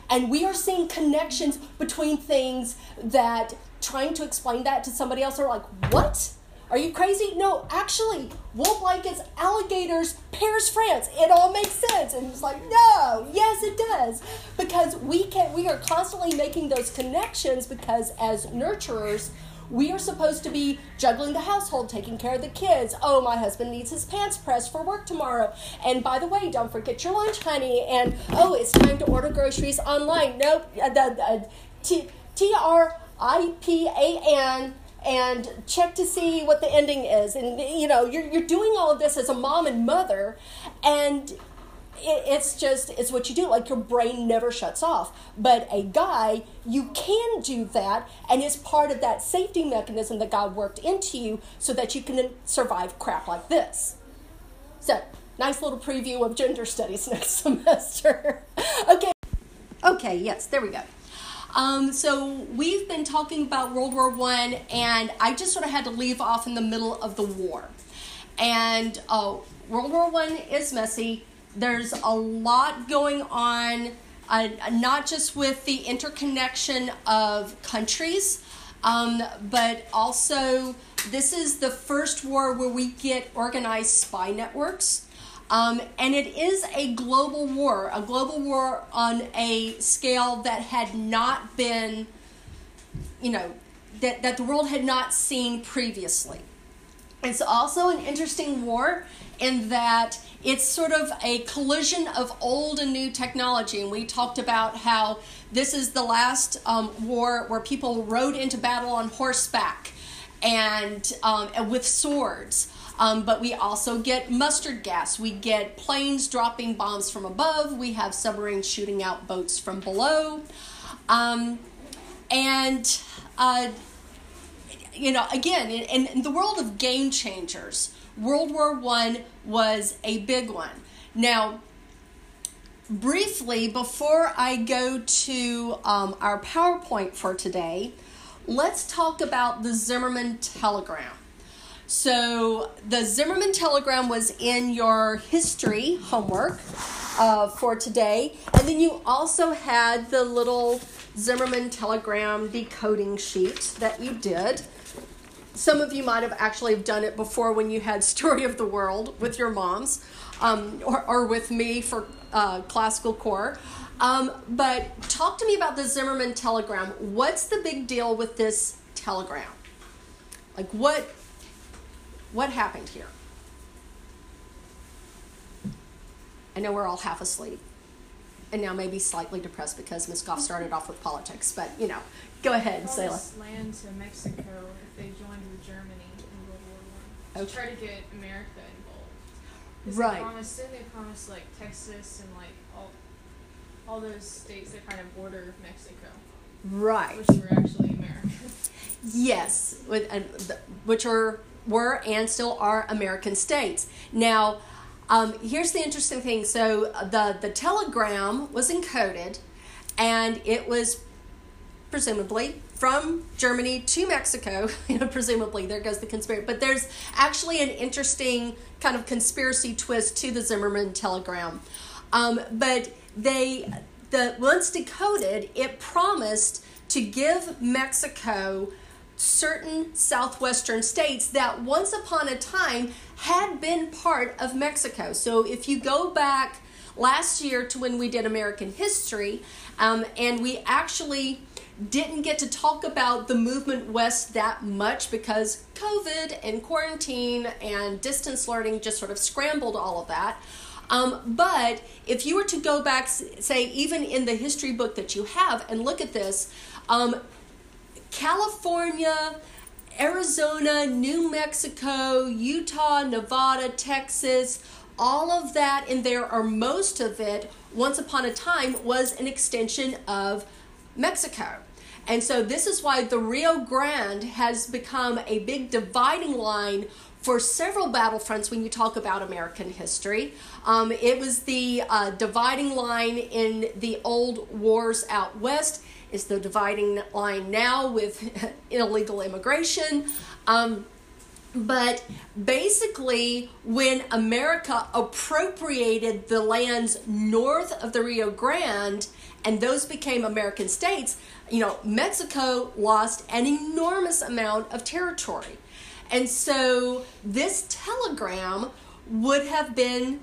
And we are seeing connections between things that trying to explain that to somebody else are like, what? Are you crazy? No, actually, wool blankets, alligators, Paris, France. It all makes sense. And it's like, no, yes, it does. Because we can we are constantly making those connections because as nurturers, we are supposed to be juggling the household, taking care of the kids. Oh, my husband needs his pants pressed for work tomorrow. And by the way, don't forget your lunch, honey. And oh, it's time to order groceries online. Nope. Uh, T R I P A N and check to see what the ending is. And you know, you're, you're doing all of this as a mom and mother, and it, it's just it's what you do. Like your brain never shuts off. But a guy, you can do that, and it's part of that safety mechanism that God worked into you so that you can survive crap like this. So, nice little preview of gender studies next semester. okay. Okay, yes, there we go. Um, so we've been talking about World War One, and I just sort of had to leave off in the middle of the war. And uh, World War One is messy. There's a lot going on, uh, not just with the interconnection of countries, um, but also this is the first war where we get organized spy networks. Um, and it is a global war, a global war on a scale that had not been, you know, that, that the world had not seen previously. It's also an interesting war in that it's sort of a collision of old and new technology. And we talked about how this is the last um, war where people rode into battle on horseback and, um, and with swords. Um, but we also get mustard gas. We get planes dropping bombs from above. We have submarines shooting out boats from below. Um, and, uh, you know, again, in, in the world of game changers, World War One was a big one. Now, briefly, before I go to um, our PowerPoint for today, let's talk about the Zimmerman telegram. So the Zimmerman telegram was in your history homework uh, for today, and then you also had the little Zimmerman telegram decoding sheet that you did. Some of you might have actually done it before when you had Story of the World with your moms, um, or, or with me for uh, classical core. Um, but talk to me about the Zimmerman telegram. What's the big deal with this telegram? Like what what happened here? I know we're all half asleep and now maybe slightly depressed because Miss Goff started off with politics, but you know, go ahead. Promised land to Mexico if they joined with Germany in World War One. Okay. To try to get America involved. Right. They promised, didn't they promise like Texas and like all, all those states that kind of border Mexico, Right. which were actually America. Yes, with and the, which are were and still are American states. Now, um, here's the interesting thing. So the the telegram was encoded, and it was presumably from Germany to Mexico. You know, presumably there goes the conspiracy. But there's actually an interesting kind of conspiracy twist to the Zimmerman telegram. Um, but they the once decoded, it promised to give Mexico certain southwestern states that once upon a time had been part of Mexico. So if you go back last year to when we did American history, um, and we actually didn't get to talk about the movement west that much because COVID and quarantine and distance learning just sort of scrambled all of that. Um, but if you were to go back, say, even in the history book that you have, and look at this, um, California, Arizona, New Mexico, Utah, Nevada, Texas, all of that in there, or most of it, once upon a time was an extension of Mexico. And so this is why the Rio Grande has become a big dividing line for several battlefronts when you talk about American history. Um, it was the uh, dividing line in the old wars out west. It's the dividing line now with illegal immigration. Um, but basically, when America appropriated the lands north of the Rio Grande and those became American states, you know, Mexico lost an enormous amount of territory. And so this telegram would have been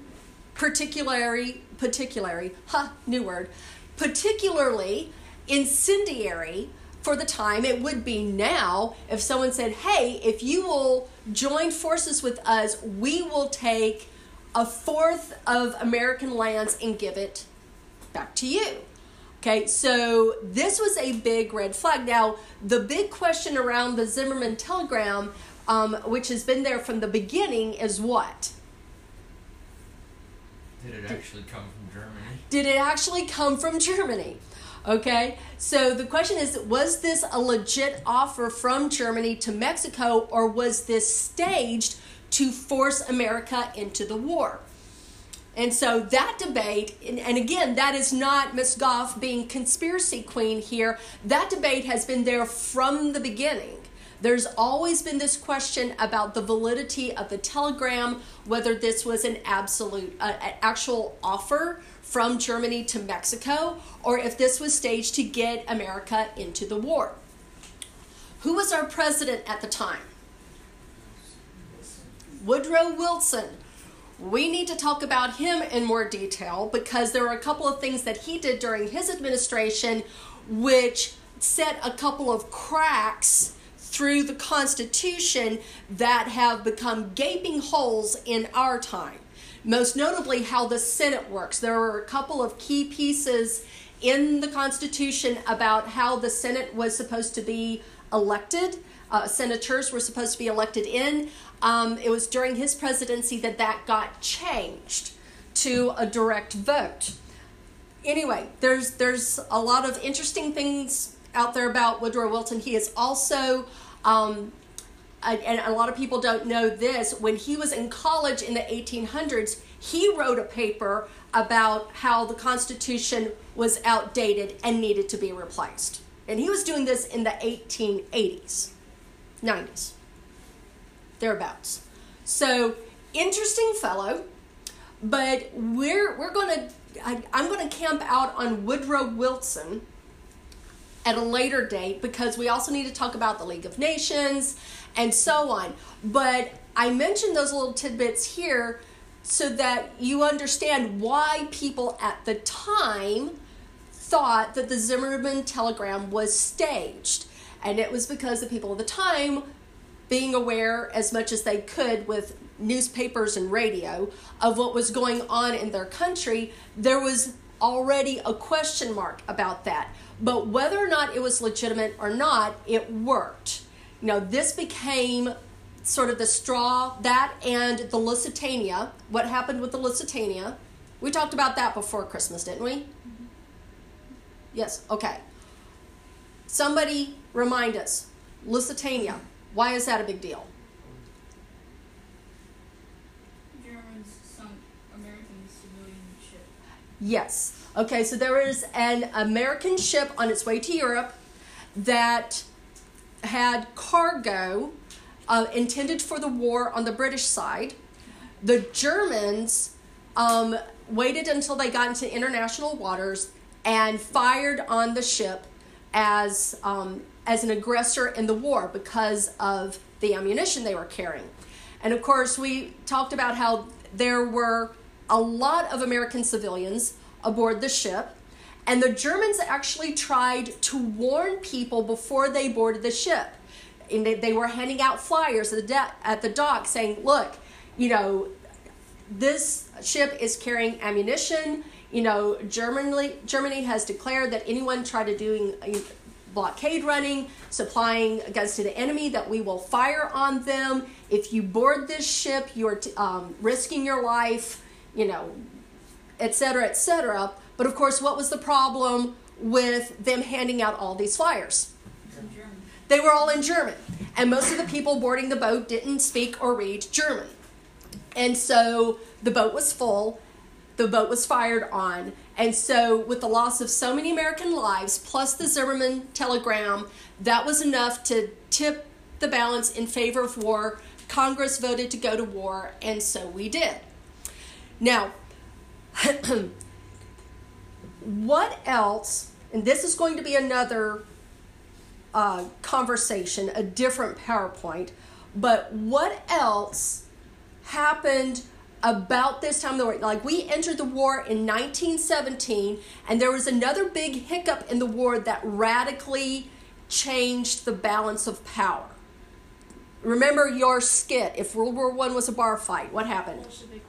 particularly, particularly, huh, new word, particularly incendiary for the time it would be now if someone said, hey, if you will join forces with us, we will take a fourth of American lands and give it back to you. Okay, so this was a big red flag. Now, the big question around the Zimmerman telegram, um, which has been there from the beginning, is what? Did it actually come from Germany? Did it actually come from Germany? Okay, so the question is was this a legit offer from Germany to Mexico, or was this staged to force America into the war? And so that debate, and, again, that is not Miss Goff being conspiracy queen here. That debate has been there from the beginning. There's always been this question about the validity of the telegram, whether this was an absolute, uh, an actual offer from Germany to Mexico, or if this was staged to get America into the war. Who was our president at the time? Woodrow Wilson. We need to talk about him in more detail because there were a couple of things that he did during his administration which set a couple of cracks through the Constitution that have become gaping holes in our time. Most notably, how the Senate works. There are a couple of key pieces in the Constitution about how the Senate was supposed to be elected. Uh, senators were supposed to be elected in. Um, it was during his presidency that that got changed to a direct vote. Anyway, there's there's a lot of interesting things out there about Woodrow Wilson. He is also um, and a lot of people don't know this, when he was in college in the 1800s, he wrote a paper about how the Constitution was outdated and needed to be replaced. And he was doing this in the 1880s, 90s, thereabouts. So, interesting fellow, but we're, we're going to, I'm going to camp out on Woodrow Wilson at a later date because we also need to talk about the League of Nations and so on. But I mentioned those little tidbits here so that you understand why people at the time thought that the Zimmerman telegram was staged. And it was because the people of the time, being aware as much as they could with newspapers and radio of what was going on in their country, there was already a question mark about that. But whether or not it was legitimate or not, it worked. You know, this became sort of the straw, that and the Lusitania. What happened with the Lusitania? We talked about that before Christmas, didn't we? Mm-hmm. Yes, okay. Somebody remind us Lusitania. Why is that a big deal? Germans sunk American civilian ship. Yes. Okay, so there is an American ship on its way to Europe that had cargo uh, intended for the war on the British side. The Germans um, waited until they got into international waters and fired on the ship as um, as an aggressor in the war because of the ammunition they were carrying. And of course, we talked about how there were a lot of American civilians aboard the ship. And the Germans actually tried to warn people before they boarded the ship. And they, they were handing out flyers at the, de- at the dock saying, look, you know, this ship is carrying ammunition. You know, Germany, Germany has declared that anyone try to doing blockade running, supplying guns to the enemy, that we will fire on them. If you board this ship, you're t- um, risking your life, you know, etc., etc. But of course, what was the problem with them handing out all these flyers? They were all in German. And most of the people boarding the boat didn't speak or read German. And so the boat was full, the boat was fired on. And so, with the loss of so many American lives, plus the Zimmerman telegram, that was enough to tip the balance in favor of war. Congress voted to go to war, and so we did. Now, what else, and this is going to be another uh, conversation, a different PowerPoint, but what else happened about this time of the war? Like, we entered the war in 1917, and there was another big hiccup in the war that radically changed the balance of power. Remember your skit. If World War One was a bar fight, what happened? Bolshevik.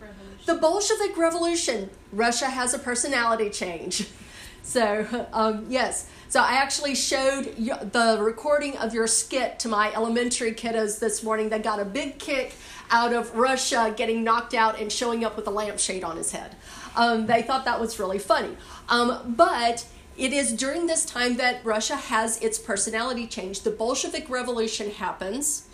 The Bolshevik Revolution. Russia has a personality change. So, um, yes. So, I actually showed the recording of your skit to my elementary kiddos this morning. They got a big kick out of Russia getting knocked out and showing up with a lampshade on his head. Um, they thought that was really funny. Um, but it is during this time that Russia has its personality change. The Bolshevik Revolution happens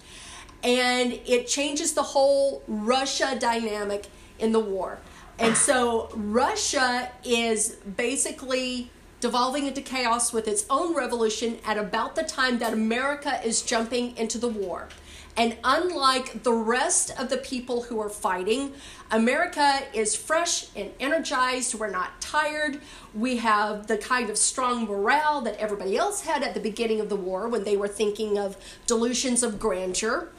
and it changes the whole Russia dynamic in the war. And so Russia is basically devolving into chaos with its own revolution at about the time that America is jumping into the war. And unlike the rest of the people who are fighting, America is fresh and energized. We're not tired. We have the kind of strong morale that everybody else had at the beginning of the war when they were thinking of delusions of grandeur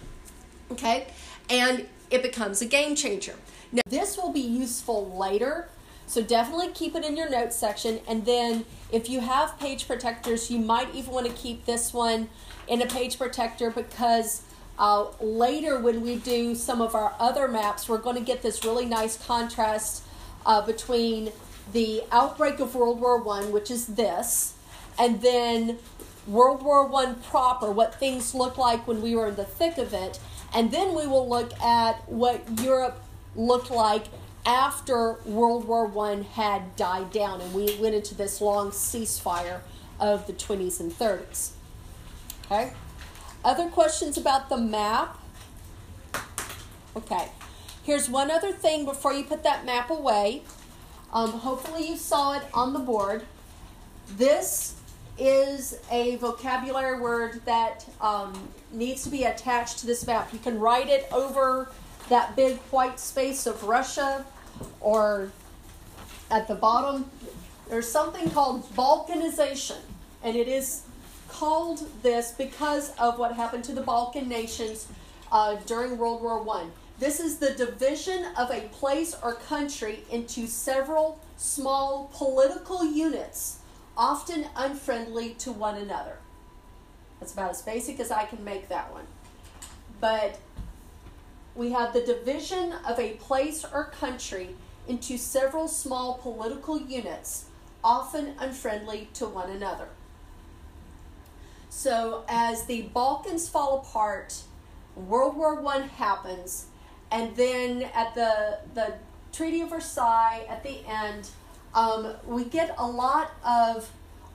okay? And it becomes a game changer. Now this will be useful later so definitely keep it in your notes section. And then if you have page protectors you might even want to keep this one in a page protector because uh, later when we do some of our other maps we're going to get this really nice contrast uh, between the outbreak of world war one which is this and then World War One proper, what things looked like when we were in the thick of it, and then we will look at what Europe looked like after World War One had died down, and we went into this long ceasefire of the 20s and 30s. Okay. Other questions about the map? Okay. Here's one other thing before you put that map away. Um, hopefully, you saw it on the board. This is a vocabulary word that um, needs to be attached to this map. You can write it over that big white space of Russia or at the bottom. There's something called balkanization, and it is called this because of what happened to the Balkan nations uh, during World War One. This is the division of a place or country into several small political units often unfriendly to one another. That's about as basic as I can make that one. But we have the division of a place or country into several small political units, often unfriendly to one another. So, as the Balkans fall apart, World War I happens, and then at the, the Treaty of Versailles at the end, um, we get a lot of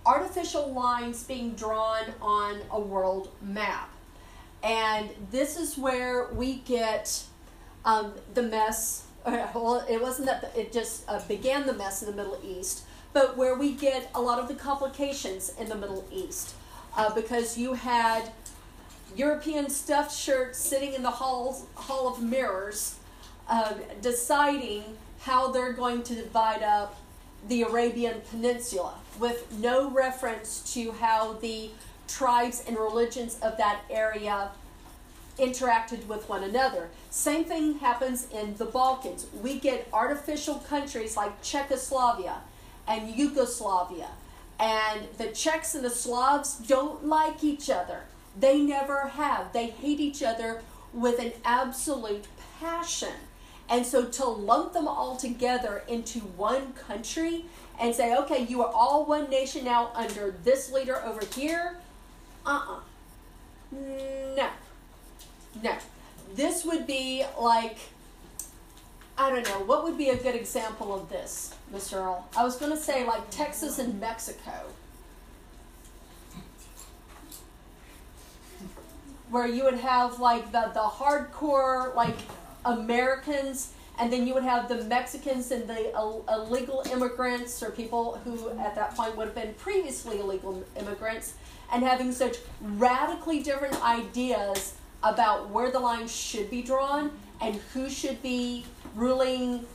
artificial lines being drawn on a world map. And this is where we get um, the mess. Well, it wasn't that it just uh, began the mess in the Middle East, but where we get a lot of the complications in the Middle East. Uh, because you had European stuffed shirts sitting in the halls, Hall of Mirrors, uh, deciding how they're going to divide up the Arabian Peninsula, with no reference to how the tribes and religions of that area interacted with one another. Same thing happens in the Balkans. We get artificial countries like Czechoslovakia and Yugoslavia, and the Czechs and the Slavs don't like each other. They never have. They hate each other with an absolute passion. And so to lump them all together into one country and say, okay, you are all one nation now under this leader over here, uh uh No. No. This would be like, I don't know, what would be a good example of this, Mr. Earl? I was going to say like Texas and Mexico. where you would have like the, the hardcore like Americans and then you would have the Mexicans and the Ill- illegal immigrants or people who at that point would have been previously illegal immigrants and having such radically different ideas about where the line should be drawn and who should be ruling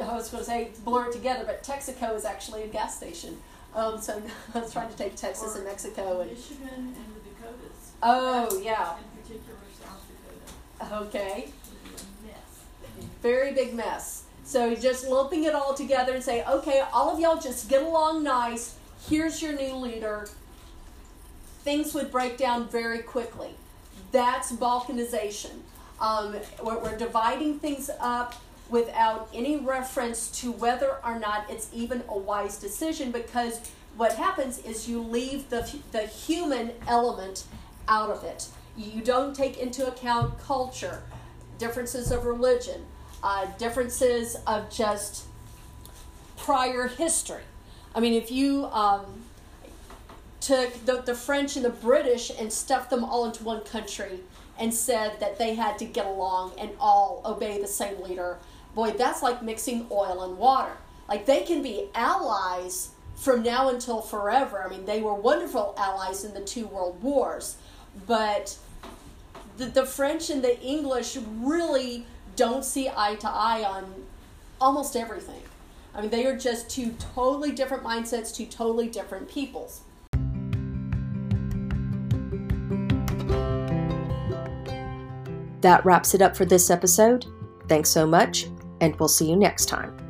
I was going to say blur it together, but Texaco is actually a gas station. Um, so I was trying to take Texas and Mexico and Michigan and the Dakotas. oh yeah, In particular, South Dakota. Okay, very big mess. So just lumping it all together and say, okay, all of y'all just get along nice. Here's your new leader. Things would break down very quickly. That's balkanization. Um, we're, we're dividing things up without any reference to whether or not it's even a wise decision because what happens is you leave the, the human element out of it. You don't take into account culture, differences of religion, uh, differences of just prior history. I mean, if you um, took the, the French and the British and stuffed them all into one country and said that they had to get along and all obey the same leader, boy, that's like mixing oil and water. Like they can be allies from now until forever. I mean, they were wonderful allies in the two world wars, but the, the French and the English really don't see eye to eye on almost everything. I mean, they are just two totally different mindsets, two totally different peoples. That wraps it up for this episode. Thanks so much, and we'll see you next time.